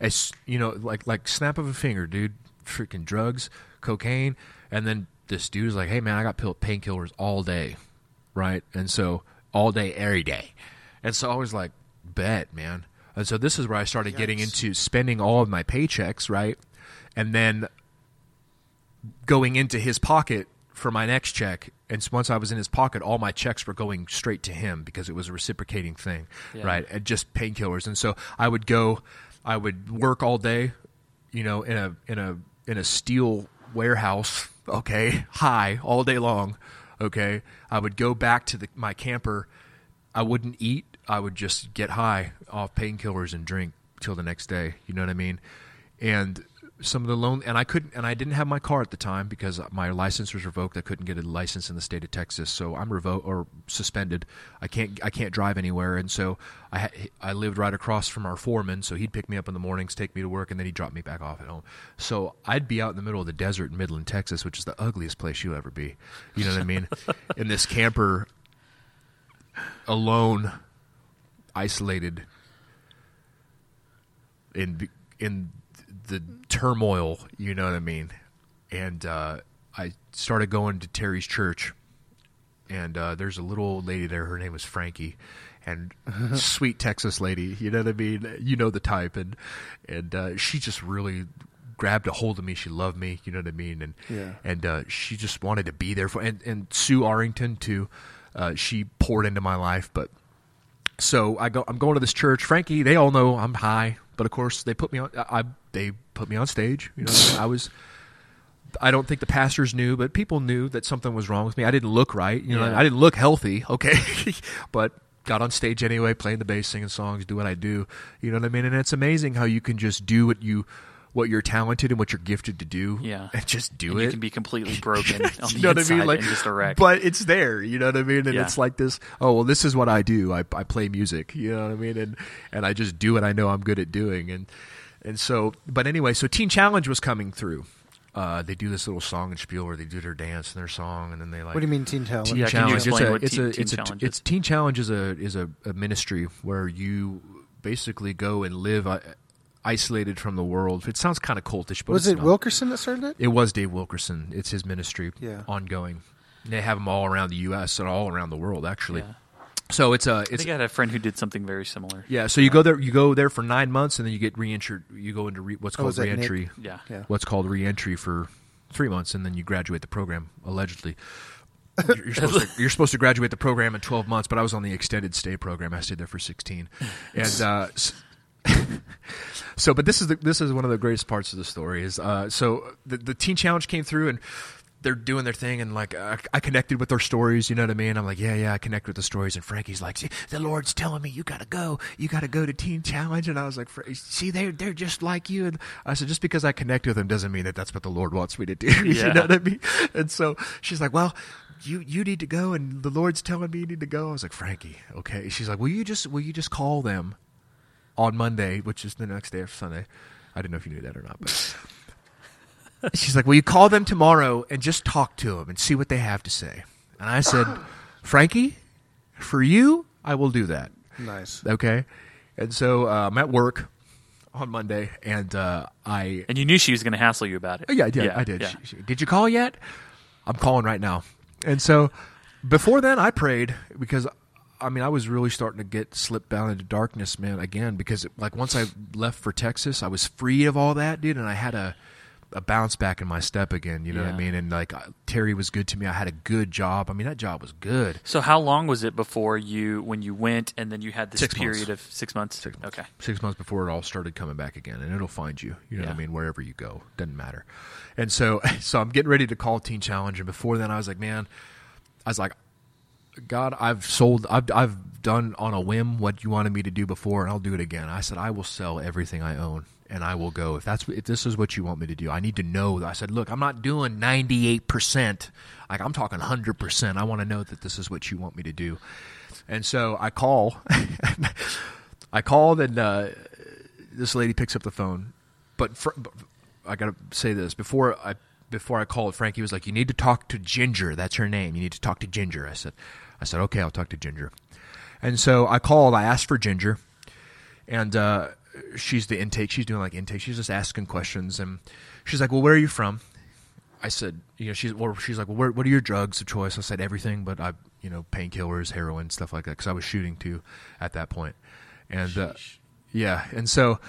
as you know like like snap of a finger dude freaking drugs cocaine and then this dude dude's like hey man i got pill painkillers all day right? And so all day every day. And so i was like bet man. And so this is where i started getting into spending all of my paychecks right? And then going into his pocket for my next check. And once I was in his pocket, all my checks were going straight to him because it was a reciprocating thing, Yeah. right? And just painkillers. And so I would go, I would work all day, you know, in a in a in a steel warehouse, okay, high all day long, okay. I would go back to the, my camper. I wouldn't eat. I would just get high off painkillers and drink till the next day. You know what I mean? And some of the loan and I couldn't and I didn't have my car at the time because my license was revoked. I couldn't get a license in the state of Texas, so I'm revoked or suspended. I can't I can't drive anywhere, and so I ha- I lived right across from our foreman, so he'd pick me up in the mornings, take me to work, and then he'd drop me back off at home. So I'd be out in the middle of the desert in Midland, Texas, which is the ugliest place you'll ever be. You know what I mean? in this camper, alone, isolated, in in the turmoil, you know what I mean? And uh, I started going to Terry's church, and uh, there's a little old lady there. Her name was Frankie, and sweet Texas lady. You know what I mean? You know the type, and and uh, she just really grabbed a hold of me. She loved me. You know what I mean? And Yeah. and uh, she just wanted to be there for. And, and Sue Arrington too. Uh, she poured into my life, but so I go. I'm going to this church. Frankie, they all know I'm high, but of course they put me on. I, I they put me on stage. You know, I was. I don't think the pastors knew, but people knew that something was wrong with me. I didn't look right. You know, Yeah. I didn't look healthy. Okay, but got on stage anyway, playing the bass, singing songs, do what I do. You know what I mean? And it's amazing how you can just do what you, what you're talented and what you're gifted to do. Yeah. and just do And it. you can be completely broken on you know what I mean? Like, just a wreck. But it's there, you know what I mean? And Yeah. it's like this. Oh well, this is what I do. I I play music. You know what I mean? And and I just do what I know I'm good at doing. And and so, but anyway, so Teen Challenge was coming through. Uh, they do this little song and spiel where they do their dance and their song, and then they like. What do you mean, Teen Talent? Teen Yeah, can you Challenge. explain it's a, what it's Teen- a, Teen a, Challenge it's is? Teen Challenge is a is a, a ministry where you basically go and live uh, isolated from the world. It sounds kind of cultish, but Was it's it not. Wilkerson that started it? It was Dave Wilkerson. It's his ministry, Yeah. ongoing. They have them all around the U.S. and all around the world, actually. Yeah. So it's a I it's think I had a friend who did something very similar. yeah. So you go there, you go there for nine months, and then you get reentry. You go into re, what's Oh, called is that Nick? reentry. Yeah. Yeah. What's called reentry for three months, and then you graduate the program. Allegedly, you're, you're supposed to, you're supposed to graduate the program in twelve months, but I was on the extended stay program. I stayed there for sixteen, and uh, s- so. But this is the, this is one of the greatest parts of the story. Is uh, so the, the teen challenge came through and. They're doing their thing, and like I, I connected with their stories. You know what I mean? I'm like, yeah, yeah, I connect with the stories. And Frankie's like, see, the Lord's telling me you gotta go, you gotta go to Teen Challenge. And I was like, see, they're they're just like you. And I said, just because I connect with them doesn't mean that that's what the Lord wants me to do. you Yeah. know what I mean? And so she's like, well, you you need to go, and the Lord's telling me you need to go. I was like, Frankie, okay. She's like, will you just will you just call them on Monday, which is the next day of Sunday. I didn't know if you knew that or not, but she's like, "Will you call them tomorrow and just talk to them and see what they have to say?" And I said, "Frankie, for you, I will do that." Nice. Okay, and so uh, I'm at work on Monday, and uh, I And you knew she was going to hassle you about it. Oh, yeah, I did. Yeah, I did. yeah. She- she- did you call yet? I'm calling right now. And so before then, I prayed because I mean I was really starting to get slipped down into darkness, man. Again, because like once I left for Texas, I was free of all that, dude, and I had a a bounce back in my step again. You know what I mean? And like Terry was good to me. I had a good job. I mean that job was good. So how long was it before you when you went and then you had this Six period months. of six months? Six months. Okay. Six months before it all started coming back again, and it'll find you. You know what I mean? Wherever you go, doesn't matter. And so, so I'm getting ready to call Teen Challenge, and before then, I was like, man, I was like, God, I've sold, I've, I've done on a whim what you wanted me to do before, and I'll do it again. I said, I will sell everything I own, and I will go if that's if this is what you want me to do. I need to know. I said, look, I'm not doing 98 percent. Like I'm talking 100 percent. I want to know that this is what you want me to do. And so I call. I called and uh, this lady picks up the phone. But, for, but I got to say this before I before I called, Frankie was like, "You need to talk to Ginger. That's her name. You need to talk to Ginger." I said, "I said okay, I'll talk to Ginger." And so I called. I asked for Ginger, and uh, she's the intake. She's doing like intake. She's just asking questions, and she's like, "Well, where are you from?" I said, "You know," she's well, she's like, "Well, where, what are your drugs of choice?" I said, "Everything, but I, you know, painkillers, heroin, stuff like that." Because I was shooting too at that point, and uh, yeah, and so,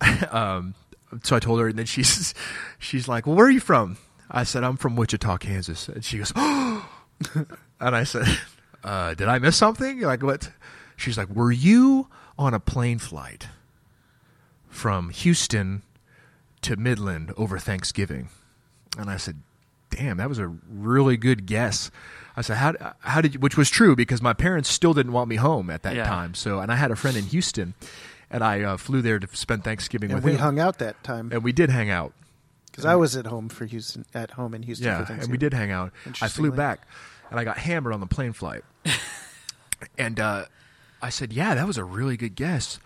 um, so I told her, and then she's she's like, "Well, where are you from?" I said, "I'm from Wichita, Kansas," and she goes, "Oh," and I said, uh, "Did I miss something?" Like what? She's like, "Were you on a plane flight from Houston to Midland over Thanksgiving?" And I said, "Damn, that was a really good guess." I said, "How how did you?" Which was true because my parents still didn't want me home at that Yeah. time. So, and I had a friend in Houston, and I uh, flew there to spend Thanksgiving with him. And with we him, hung out that time and we did hang out. because I was at home for Houston, at home in Houston. Yeah, Thanksgiving. and we did hang out. I flew back, and I got hammered on the plane flight. and uh, I said, "Yeah, that was a really good guess."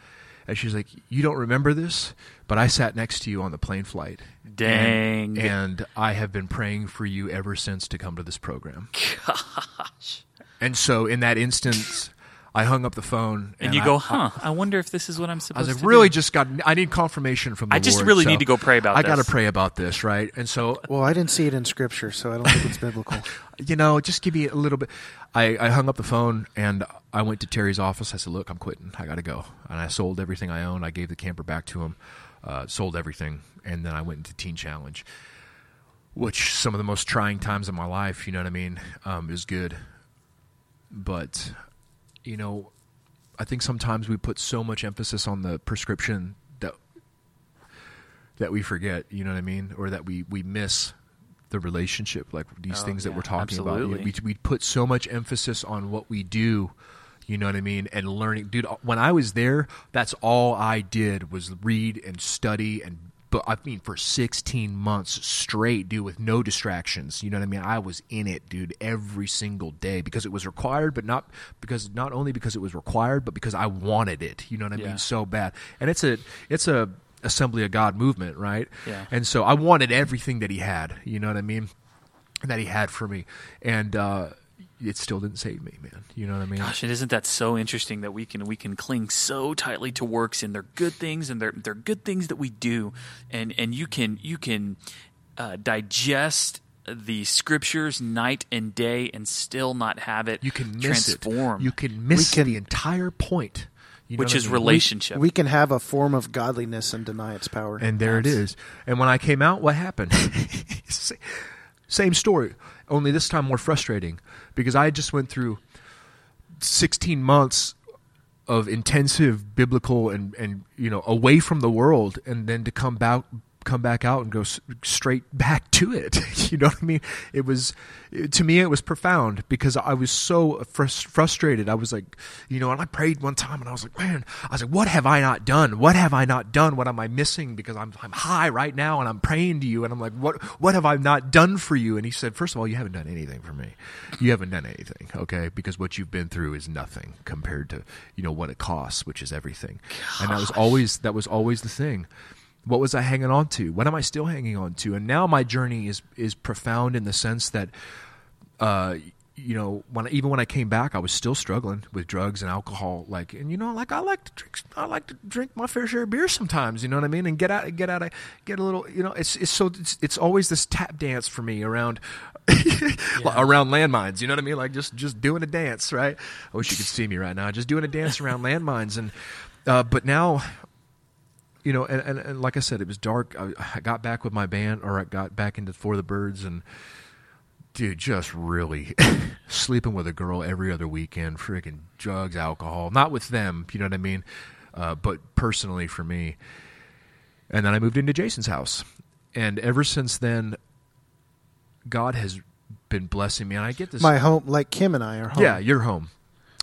And she's like, "You don't remember this, but I sat next to you on the plane flight. Dang. And, and I have been praying for you ever since to come to this program." Gosh. And so, in that instance, I hung up the phone, And you I- go, huh? I, wonder if this is what I'm I supposed was like, to really, do. just got. I need confirmation from the I just Lord, really so need to go pray about this. I got to pray about this, right? And so, Well, I didn't see it in scripture, so I don't think it's biblical. you know, just give me a little bit. I, I hung up the phone and I went to Terry's office. I said, "Look, I'm quitting. I got to go." And I sold everything I owned. I gave the camper back to him, uh, sold everything, and then I went into Teen Challenge, which some of the most trying times of my life. You know what I mean? Um, is good, but you know, I think sometimes we put so much emphasis on the prescription that that we forget. You know what I mean? Or that we we miss the relationship, like these Oh, things that we're talking absolutely. about. We we put so much emphasis on what we do. You know what I mean? And learning, dude. When I was there, that's all I did was read and study and. But I mean, for 16 months straight, dude, with no distractions. You know what I mean? I was in it, dude, every single day because it was required, but not because not only because it was required, but because I wanted it. You know what I Yeah. mean? So bad. And it's a it's a Assembly of God movement, right? Yeah. And so I wanted everything that he had. You know what I mean? That he had for me, and uh, it still didn't save me, man. You know what I mean? Gosh, and isn't that so interesting that we can we can cling so tightly to works and they're good things and they're they're good things that we do, and and you can you can uh, digest the scriptures night and day and still not have it You can miss transform, it. You can miss can- the entire point. You know which what I is mean? relationship. We can have a form of godliness and deny its power. And there it Yes. is. And when I came out, what happened? Same story, only this time more frustrating because I just went through 16 months of intensive biblical and and you know away from the world and then to come back come back out and go s- straight back to it. You know what i mean? It was it- to me it was profound because i was so frus- frustrated. I was like you know and i prayed one time and i was like man i was like what have i not done? What have i not done? What am i missing? Because i'm i'm high right now and i'm praying to you and i'm like what what have i not done for you? And he said first of all you haven't done anything for me. You haven't done anything okay? Because what you've been through is nothing compared to you know what it costs which is everything. And that was always that was always the thing what was I hanging on to? What am I still hanging on to? And now my journey is is profound in the sense that, uh, you know, when even when I came back, I was still struggling with drugs and alcohol. Like, and you know, like I like to drink, I like to drink my fair share of beer sometimes. You know what I mean? And get out, get out, of, get a little. You know, it's it's so it's, it's always this tap dance for me around. around landmines, you know what I mean? Like just just doing a dance, right? I wish you could see me right now, just doing a dance around landmines, and uh, but now you know, and, and, and like I said, it was dark. I, I got back with my band, or I got back into For the Birds, and dude, just really sleeping with a girl every other weekend, freaking drugs, alcohol. Not with them, you know what I mean, uh, but personally for me. And then I moved into Jason's house, and ever since then, God has been blessing me, and I get this. My home, like Kim and I are home. yeah, you're home.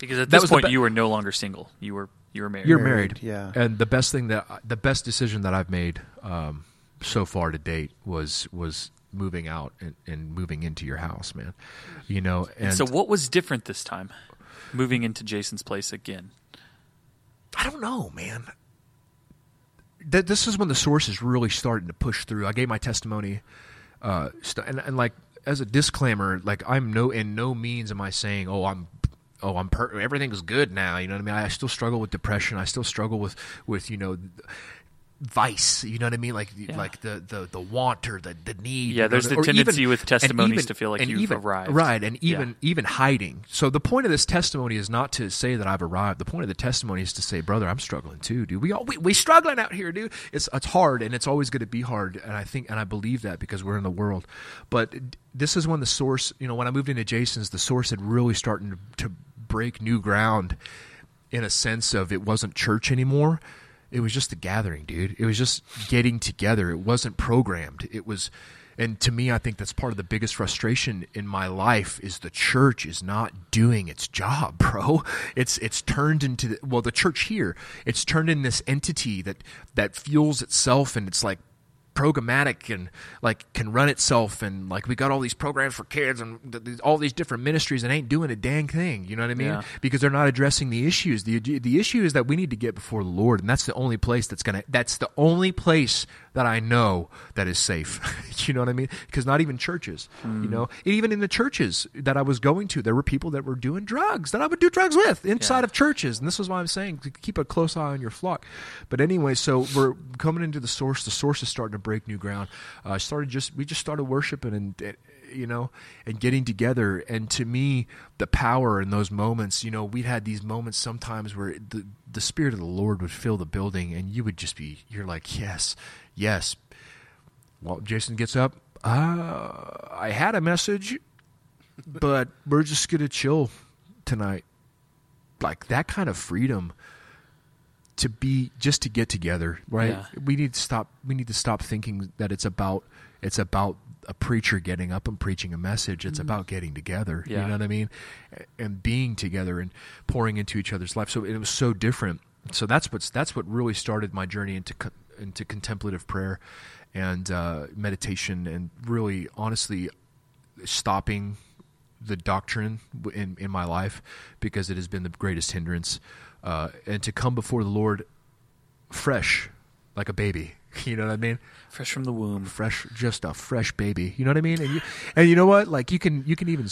because at that this was the point be- you were no longer single. You were you were married. You're Married, married, yeah. And the best thing that the best decision that I've made um, so far to date was was moving out and, and moving into your house, man. You know, and so what was different this time? Moving into Jason's place again. I don't know, man. Th- this is when the source is really starting to push through. I gave my testimony uh, st- and, and like as a disclaimer, like I'm no in no means am I saying, oh, I'm oh I'm per- everything's good now. You know what I mean? I still struggle with depression. I still struggle with with you know vice. You know what I mean? Like Yeah. like the, the the want or the the need. Yeah, there's the tendency with and testimonies to feel like you've even, arrived. right? And Yeah. even even hiding. So the point of this testimony is not to say that I've arrived. The point of the testimony is to say, brother, I'm struggling too, dude. We all we we struggling out here, dude. It's it's hard, and it's always going to be hard. And I think and I believe that because we're in the world. But this is when the source, you know, when I moved into Jason's, the source had really starting to, to break new ground in a sense of it wasn't church anymore. It was just the gathering, dude. It was just getting together. It wasn't programmed. It was and to me I think that's part of the biggest frustration in my life is the church is not doing its job, bro. It's it's turned into the, well the church here, it's turned in this entity that that fuels itself and it's like programmatic and like can run itself and like we got all these programs for kids and th- th- all these different ministries and ain't doing a dang thing you know what i mean Yeah. because they're not addressing the issues the the issue is that we need to get before the lord and that's the only place that's going to that's the only place that i know that is safe. You know what i mean? Because not even churches you know? Even in the churches that i was going to there were people that were doing drugs that i would do drugs with inside Yeah. of churches. And this is why i'm saying to keep a close eye on your flock. But anyway so we're coming into the source. The source is starting to break new ground. Uh started just we just started worshiping and uh, you know and getting together. And to me the power in those moments you know we'd had these moments sometimes where the the spirit of the lord would fill the building and you would just be you're like yes yes. Well jason gets up. Uh i had a message but we're just gonna chill tonight. Like that kind of freedom to be just to get together right? Yeah. we need to stop we need to stop thinking that it's about it's about a preacher getting up and preaching a message. It's about getting together. You know what i mean? And being together and pouring into each other's life. So it was so different. So that's what's that's what really started my journey into co- into contemplative prayer and uh, meditation and really honestly stopping the doctrine in in my life because it has been the greatest hindrance, uh, and to come before the Lord fresh, like a baby. You know what I mean? fresh from the womb. Fresh, just a fresh baby. You know what I mean? And you, and you know what? Like you can you can even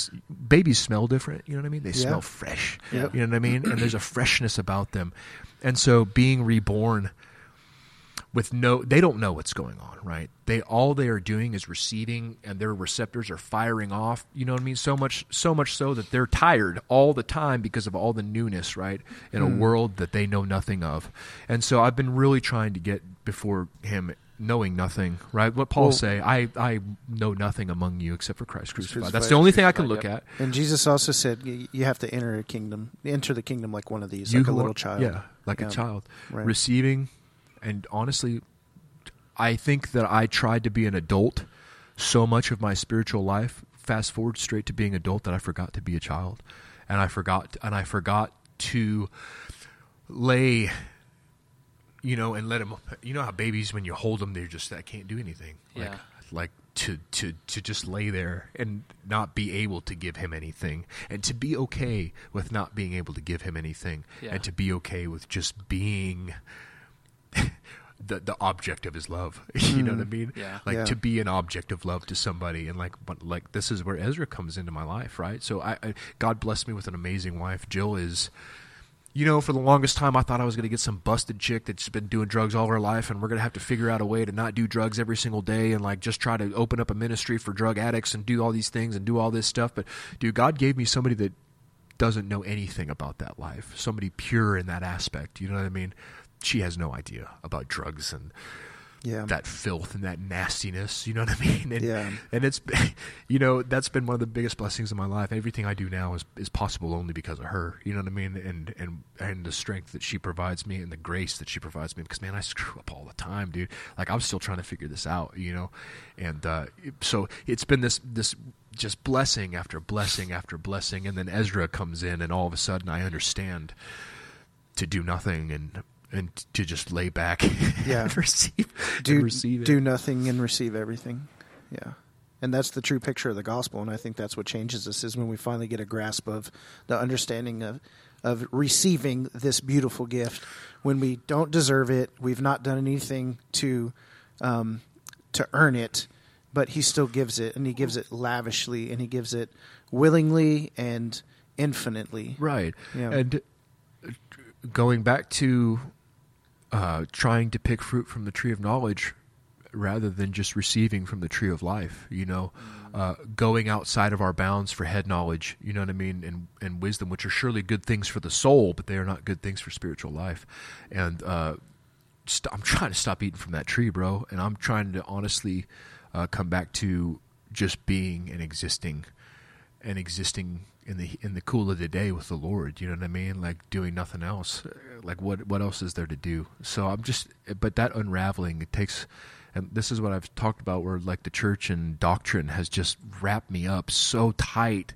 babies smell different. You know what I mean? They Yeah. smell fresh. Yep. You know what I mean? And there's a freshness about them, and so being reborn with no they don't know what's going on right they all they are doing is receiving and their receptors are firing off you know what i mean so much so much so that they're tired all the time because of all the newness right in a world that they know nothing of and so i've been really trying to get before him knowing nothing right what paul Well- say i i know nothing among you except for christ crucified that's the only thing i can look yep. at And Jesus also said you have to enter a kingdom, enter the kingdom like one of these, you like a little are- child. Yeah, like Yeah. a child. Right. Receiving, and honestly, I think that I tried to be an adult so much of my spiritual life. Fast forward straight to being adult that I forgot to be a child, and I forgot and I forgot to lay. You know, and let them. You know how babies, when you hold them, they're just I can't do anything. Like, Yeah. like to to to just lay there and not be able to give him anything and to be okay with not being able to give him anything Yeah. and to be okay with just being the the object of his love you know what i mm. mean Yeah. like Yeah. to be an object of love to somebody and like but like this is where ezra comes into my life right so I, I god blessed me with an amazing wife jill is you know, for the longest time, I thought I was going to get some busted chick that's been doing drugs all her life, and we're going to have to figure out a way to not do drugs every single day and like just try to open up a ministry for drug addicts and do all these things and do all this stuff. But dude, God gave me somebody that doesn't know anything about that life, somebody pure in that aspect. You know what I mean? She has no idea about drugs and Yeah. that filth and that nastiness. You know what I mean? And, Yeah. and it's, you know, that's been one of the biggest blessings in my life. Everything I do now is, is possible only because of her. You know what I mean? And and and the strength that she provides me and the grace that she provides me. Because man, I screw up all the time, dude. Like I'm still trying to figure this out. You know, and uh, so it's been this this just blessing after blessing after blessing, and then Ezra comes in, and all of a sudden I understand to do nothing and and to just lay back Yeah. and receive do and receive it. do nothing and receive everything. Yeah. And that's the true picture of the gospel, and I think that's what changes us is when we finally get a grasp of the understanding of of receiving this beautiful gift when we don't deserve it, we've not done anything to um, to earn it. but he still gives it, and he gives it lavishly, and he gives it willingly and infinitely. Right. Yeah. And uh, going back to uh, trying to pick fruit from the tree of knowledge rather than just receiving from the tree of life, you know, uh, going outside of our bounds for head knowledge, you know what I mean, and, and wisdom, which are surely good things for the soul, but they are not good things for spiritual life. And uh, st- I'm trying to stop eating from that tree, bro, and I'm trying to honestly uh, come back to just being and existing and existing in the in the cool of the day with the Lord. You know what I mean? Like doing nothing else. Like what what else is there to do? So I'm just, but that unraveling it takes. And this is what I've talked about, where like the church and doctrine has just wrapped me up so tight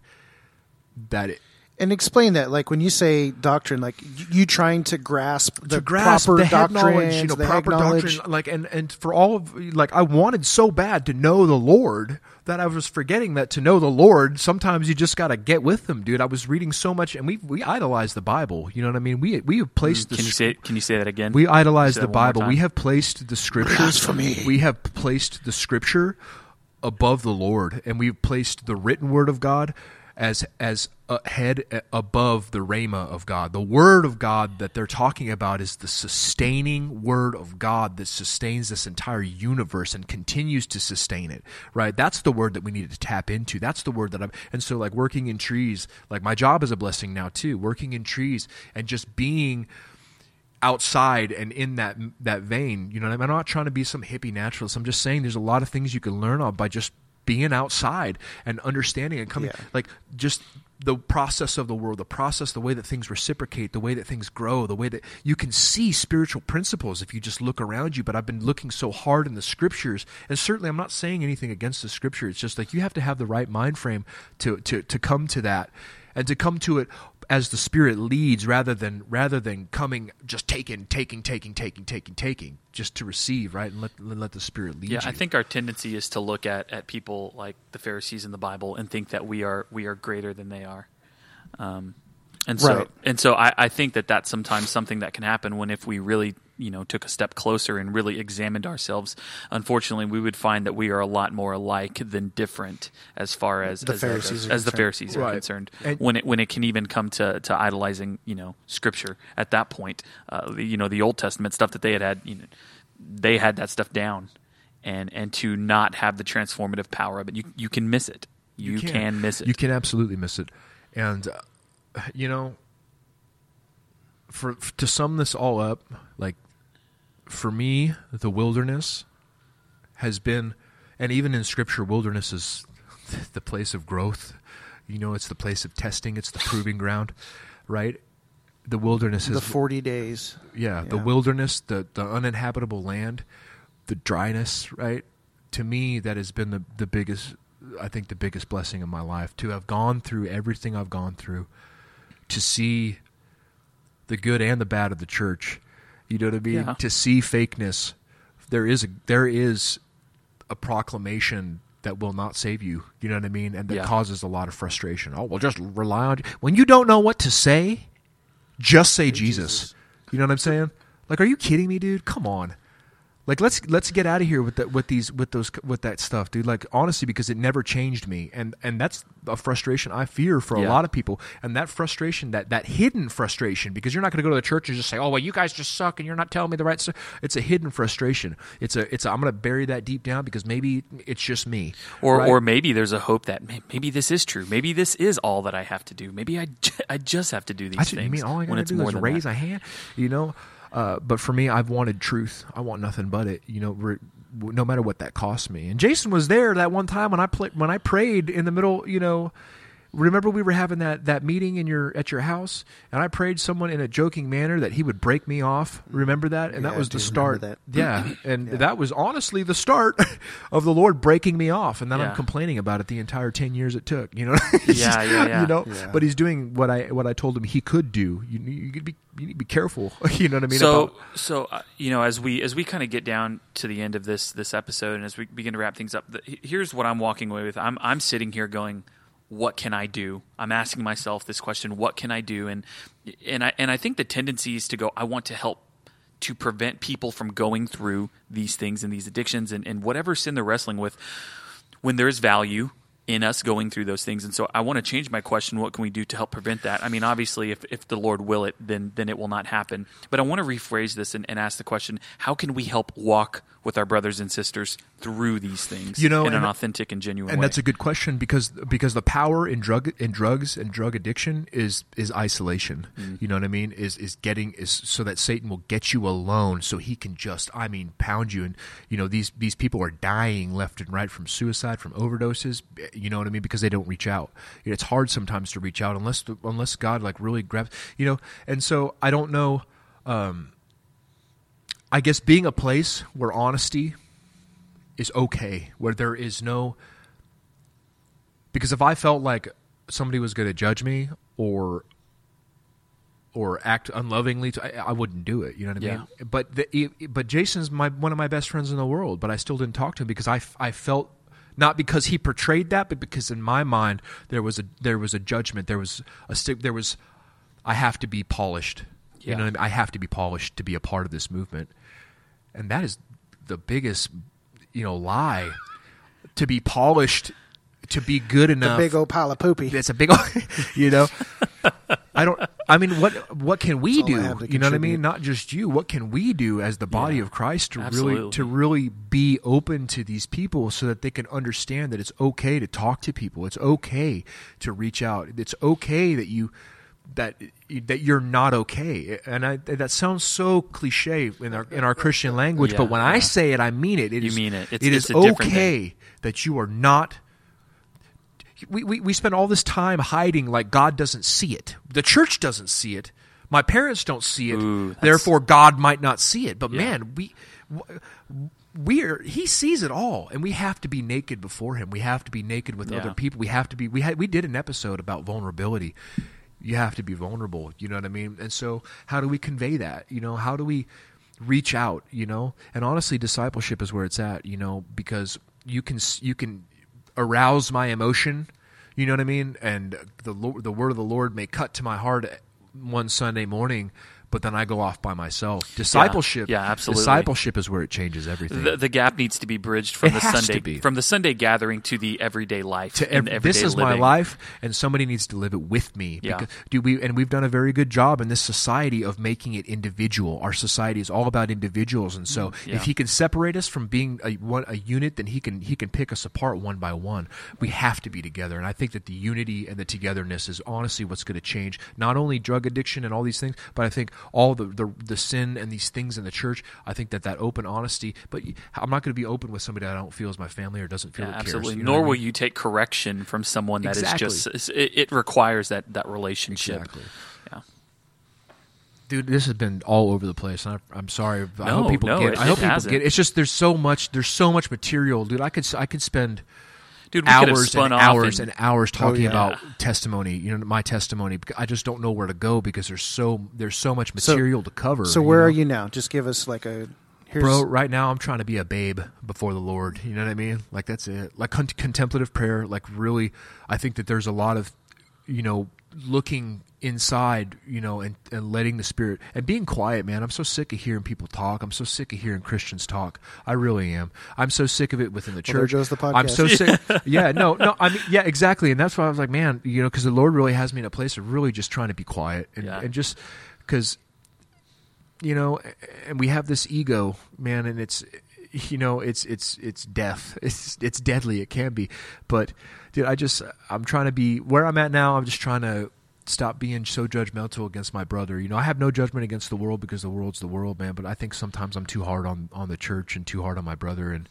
that it, And explain that, like when you say doctrine, like you trying to grasp the to grasp proper the doctrine, you know, proper doctrine, like and and for all of like I wanted so bad to know the Lord that I was forgetting that to know the Lord, sometimes you just got to get with Him, dude. I was reading so much, and we we idolize the Bible. You know what I mean? We we have placed mm, the Can you say Can you say that again? we idolize the that one more Bible. We have placed the scriptures. Blasphemy. We have placed the scripture above the Lord, and we've placed the written word of God as as a head uh, above the rhema of God. The word of God that they're talking about is the sustaining word of God that sustains this entire universe and continues to sustain it. Right? That's the word that we need to tap into. That's the word that I'm and so like working in trees, like my job is a blessing now too. Working in trees and just being outside and in that that vein. You know, I mean? I'm not trying to be some hippie naturalist. I'm just saying there's a lot of things you can learn on by just being outside and understanding and coming Yeah. like just the process of the world, the process, the way that things reciprocate, the way that things grow, the way that you can see spiritual principles if you just look around you. But I've been looking so hard in the scriptures, and certainly I'm not saying anything against the scripture. It's just like you have to have the right mind frame to to to come to that, and to come to it as the Spirit leads, rather than rather than coming just taking, taking, taking, taking, taking, taking, just to receive, right, and let let the Spirit lead Yeah, you. I think our tendency is to look at, at people like the Pharisees in the Bible and think that we are we are greater than they are. Um, and so Right. and so I, I think that that's sometimes something that can happen when if we really you know took a step closer and really examined ourselves. Unfortunately, we would find that we are a lot more alike than different as far as The as, Pharisees are as the concerned. Pharisees are Right. concerned. And- when it when it can even come to, to idolizing you know Scripture at that point, uh, you know the Old Testament stuff that they had had you know they had that stuff down, and and to not have the transformative power of it, you you can miss it. You, can. miss it. You can absolutely miss it, and uh, you know, for to sum this all up, like for me, the wilderness has been, and even in Scripture, wilderness is the place of growth. You know, it's the place of testing. It's the proving ground, right? The wilderness the forty days. yeah, the wilderness, the the uninhabitable land, the dryness, right? To me, that has been the the biggest. I think the biggest blessing of my life to have gone through everything I've gone through, to see the good and the bad of the church. You know what I mean? Yeah. To see fakeness, there is a there is a proclamation that will not save you. You know what I mean? And that Yeah. causes a lot of frustration. Oh, well, just rely on when you don't know what to say. Just say Jesus. Jesus. You know what I'm saying? Like, are you kidding me, dude? Come on. Like, let's let's get out of here with that with these with those with that stuff, dude. Like, honestly, because it never changed me, and and that's a frustration I fear for a Yeah. lot of people, and that frustration, that that hidden frustration, because you're not going to go to the church and just say, oh well, you guys just suck, and you're not telling me the right stuff. It's a hidden frustration. It's a it's a, I'm going to bury that deep down because maybe it's just me, or right? or maybe there's a hope that maybe this is true. Maybe this is all that I have to do. Maybe I, I just have to do these I things. mean all I gotta it's do more is than raise that. a hand, you know? Uh, but for me, I've wanted truth. I want nothing but it, you know. Re- no matter what that costs me. And Jason was there that one time when I played when I prayed in the middle, you know. Remember we were having that, that meeting in your at your house, and I prayed someone in a joking manner that he would break me off. Remember that, and Yeah, that was the do remember start. that. Yeah, and that was honestly the start of the Lord breaking me off, and then I'm complaining about it the entire ten years it took. You know, Yeah, yeah, yeah. you know. Yeah. But he's doing what I what I told him he could do. You you need to be you need to be careful. you know what I mean? so about- so uh, you know as we as we kind of get down to the end of this this episode and as we begin to wrap things up the, here's what i'm walking away with i'm i'm sitting here going what can i do i'm asking myself this question what can i do and and i and i think the tendency is to go i want to help to prevent people from going through these things and these addictions and, and whatever sin they're wrestling with when there's value in us going through those things. And so I want to change my question. What can we do to help prevent that? I mean, obviously, if, if the Lord will it, then, then it will not happen. But I want to rephrase this and, and ask the question how can we help walk with our brothers and sisters through these things You know, in an authentic and genuine and way? that's a good question because because the power in drug in drugs and drug addiction is is isolation. Mm. You know what I mean? Is is getting is so that Satan will get you alone so he can just I mean pound you and you know these these people are dying left and right from suicide from overdoses. You know what I mean? Because they don't reach out. It's hard sometimes to reach out unless the, unless God like really grabs you know. And so I don't know. Um, I guess being a place where honesty is okay, where there is no because if I felt like somebody was going to judge me or or act unlovingly, to, I, I wouldn't do it. You know what I Yeah. mean? But the, but Jason's my one of my best friends in the world, but I still didn't talk to him because I, I felt not because he portrayed that, but because in my mind there was a there was a judgment, there was a stick, there was I have to be polished. You know, what I, mean? I have to be polished to be a part of this movement, and that is the biggest you know lie. To be polished, to be good The enough. big old pile of poopy. It's a big, you know. I don't. I mean, what what can we That's do? have to You know what I mean? Not just you. What can we do as the body Yeah, of Christ to really to really be open to these people so that they can understand that it's okay to talk to people. It's okay to reach out. It's okay that you that that you're not okay. And I, that sounds so cliche in our in our Christian language, Yeah, but when I say it, I mean it. It You is- mean it. It's- it it's is okay that you are not we, we, we spend all this time hiding like God doesn't see it. The church doesn't see it. My parents don't see it. Ooh, Therefore, God might not see it. But Yeah. man, we we are He sees it all, and we have to be naked before Him. We have to be naked with Yeah. other people. We have to be. We had we did an episode about vulnerability. You have to be vulnerable. You know what I mean? And so, how do we convey that? You know, how do we reach out? You know, and honestly, discipleship is where it's at. You know, because you can you can arouse my emotion. You know what I mean? And the the word of the Lord may cut to my heart one Sunday morning, but then I go off by myself. Discipleship, yeah, absolutely. Discipleship is where it changes everything. the, the gap needs to be bridged from It the Sunday from the Sunday gathering to the everyday life. to and ev- everyday this is my life, and somebody needs to live it with me. Yeah. Because, do we? And we've done a very good job in this society of making it individual. Our society is all about individuals, and so Mm, yeah. if he can separate us from being a one a unit, then he can he can pick us apart one by one. We have to be together, and I think that the unity and the togetherness is honestly what's going to change not only drug addiction and all these things, but I think all the the, the sin and these things in the church. I think that that open honesty. But I'm not going to be open with somebody I don't feel is my family or doesn't feel Yeah, it cares, absolutely. you know Nor I will you take correction from someone that is Exactly. just. It, it requires that that relationship. Exactly. Yeah. dude this has been all over the place I, i'm sorry i No, hope people no, get it- i hope people hasn't. get it's just there's so much there's so much material dude i could i could spend Dude, we could have hours spun and hours and- and hours oh, talking yeah. about testimony you know my testimony i just don't know where to go because there's so there's so much So- material to cover So where know? are you now? Just give us like a here's bro right now i'm trying to be a babe before the lord you know what i mean like that's it like con- contemplative prayer like really i think that there's a lot of you know looking inside you know and, and letting the spirit and being quiet man. I'm so sick of hearing people talk. I'm so sick of hearing christians talk. I really am. I'm so sick of it within the Well, there church. Goes the i'm so sick yeah no no i mean yeah exactly. And that's why i was like man you know because the lord really has me in a place of really just trying to be quiet and, Yeah. and just because you know and we have this ego man and it's you know it's it's it's death. It's it's deadly. It can be. But dude i just i'm trying to be where i'm at now i'm just trying to stop being so judgmental against my brother. You know i have no judgment against the world because the world's the world man but i think sometimes i'm too hard on on the church and too hard on my brother. And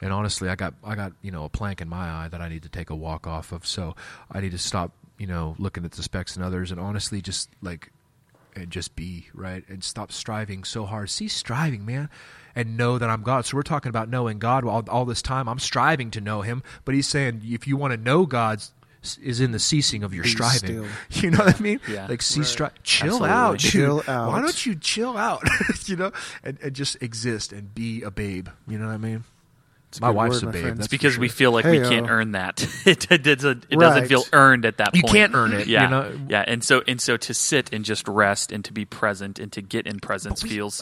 and honestly i got i got you know a plank in my eye that i need to take a walk off of. So i need to stop you know looking at the specks in others and honestly just like and just be right? And stop striving so hard. Cease striving man and know that i'm god. So we're talking about knowing god all, all this time. I'm striving to know him but he's saying if you want to know god is in the ceasing of your Be striving. still. you know what i mean? Yeah. like cease stri- chill Absolutely. out dude. Chill why don't you chill out? You know? And, and just exist and be a babe. You know what i mean It's My wife's word, a babe. It's because for we feel like we Hey-o. can't earn that. it, it, doesn't, it Right. doesn't feel earned at that You point. can't earn it, you Yeah, know? yeah, and so and so to sit and just rest and to be present and to get in presence feels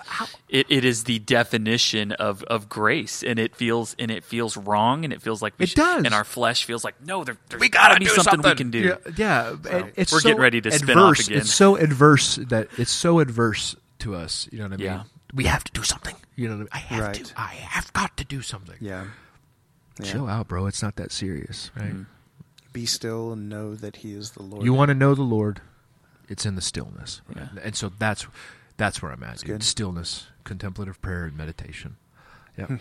it, it is the definition of, of grace, and it feels and it feels wrong, and it feels like we It should- does. and our flesh feels like no, there, there's we gotta gotta be do something, we can do. Yeah, yeah. and it's we're so getting ready to adverse. spin off again. It's so adverse that it's so adverse to us. You know what I mean? Yeah. We have to do something. You know what I mean? I have Right. to. I have got to do something. Yeah. Yeah. Chill out, bro. It's not that serious, right? Mm-hmm. Be still and know that He is the Lord. You want to know the Lord? It's in the stillness, Yeah. and so that's that's where I'm at. good. Stillness, contemplative prayer, and meditation. Yeah,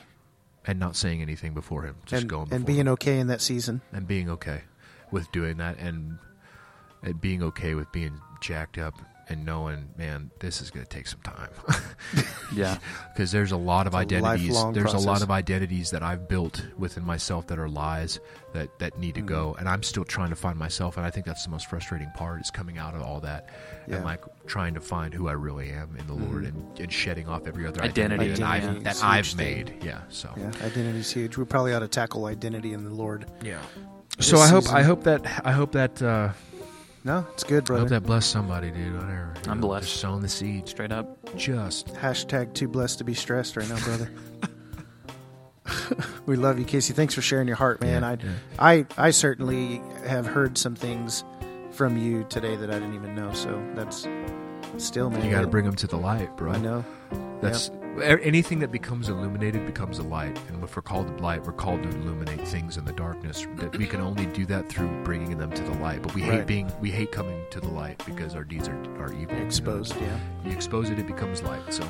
and not saying anything before Him, just and, going and being him. okay in that season. and being okay with doing that, and, and being okay with being jacked up and knowing, man, this is going to take some time. yeah, because there's a lot of It's identities. lifelong There's a lot of identities that I've built within myself that are lies that that need to go, Mm-hmm. and I'm still trying to find myself. And I think that's the most frustrating part is coming out of all that Yeah. and like trying to find who I really am in the Lord Mhm. and, and shedding off every other Identity, identity, that I've is that I've thing. made. Yeah. So Yeah, identity's huge. We probably ought to tackle identity in the Lord. yeah. So I hope season- I hope that I hope that uh, No, it's good, I brother. hope that bless somebody, dude. Whatever. You I'm know, blessed. Just sowing the seed. straight up. Just Hashtag too blessed to be stressed right now, brother. we love you, Casey. Thanks for sharing your heart, man. Yeah, I, yeah. I, I certainly have heard some things from you today that I didn't even know. So that's still, man. you got to bring them to the light, bro. I know. That's a- anything that becomes illuminated becomes a light, and if we're called to light, we're called to illuminate things in the darkness. That we can only do that through bringing them to the light. But we hate being, we hate coming to the light because our deeds are, are evil. you know? Exposed, yeah. You expose it, it becomes light. So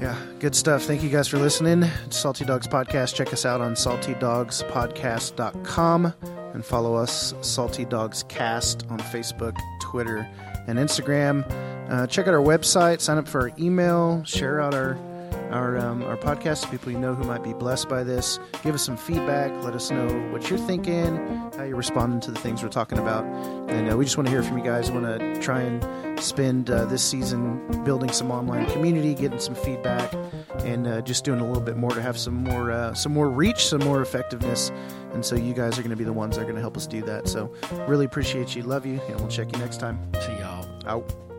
Yeah, good stuff. Thank you guys for listening. It's Salty Dogs Podcast. Check us out on saltydogspodcast.com and follow us, Salty Dogs Cast, on Facebook, Twitter, and Instagram. Uh, check out our website, sign up for our email, share out our our um, our podcast to people you know who might be blessed by this. Give us some feedback. Let us know what you're thinking, how you're responding to the things we're talking about, and uh, we just want to hear from you guys. Want to try and spend uh, this season building some online community, getting some feedback, and uh, just doing a little bit more to have some more uh, some more reach, some more effectiveness. And so you guys are going to be the ones that are going to help us do that. So really appreciate you, love you, and we'll check you next time. see y'all. Out.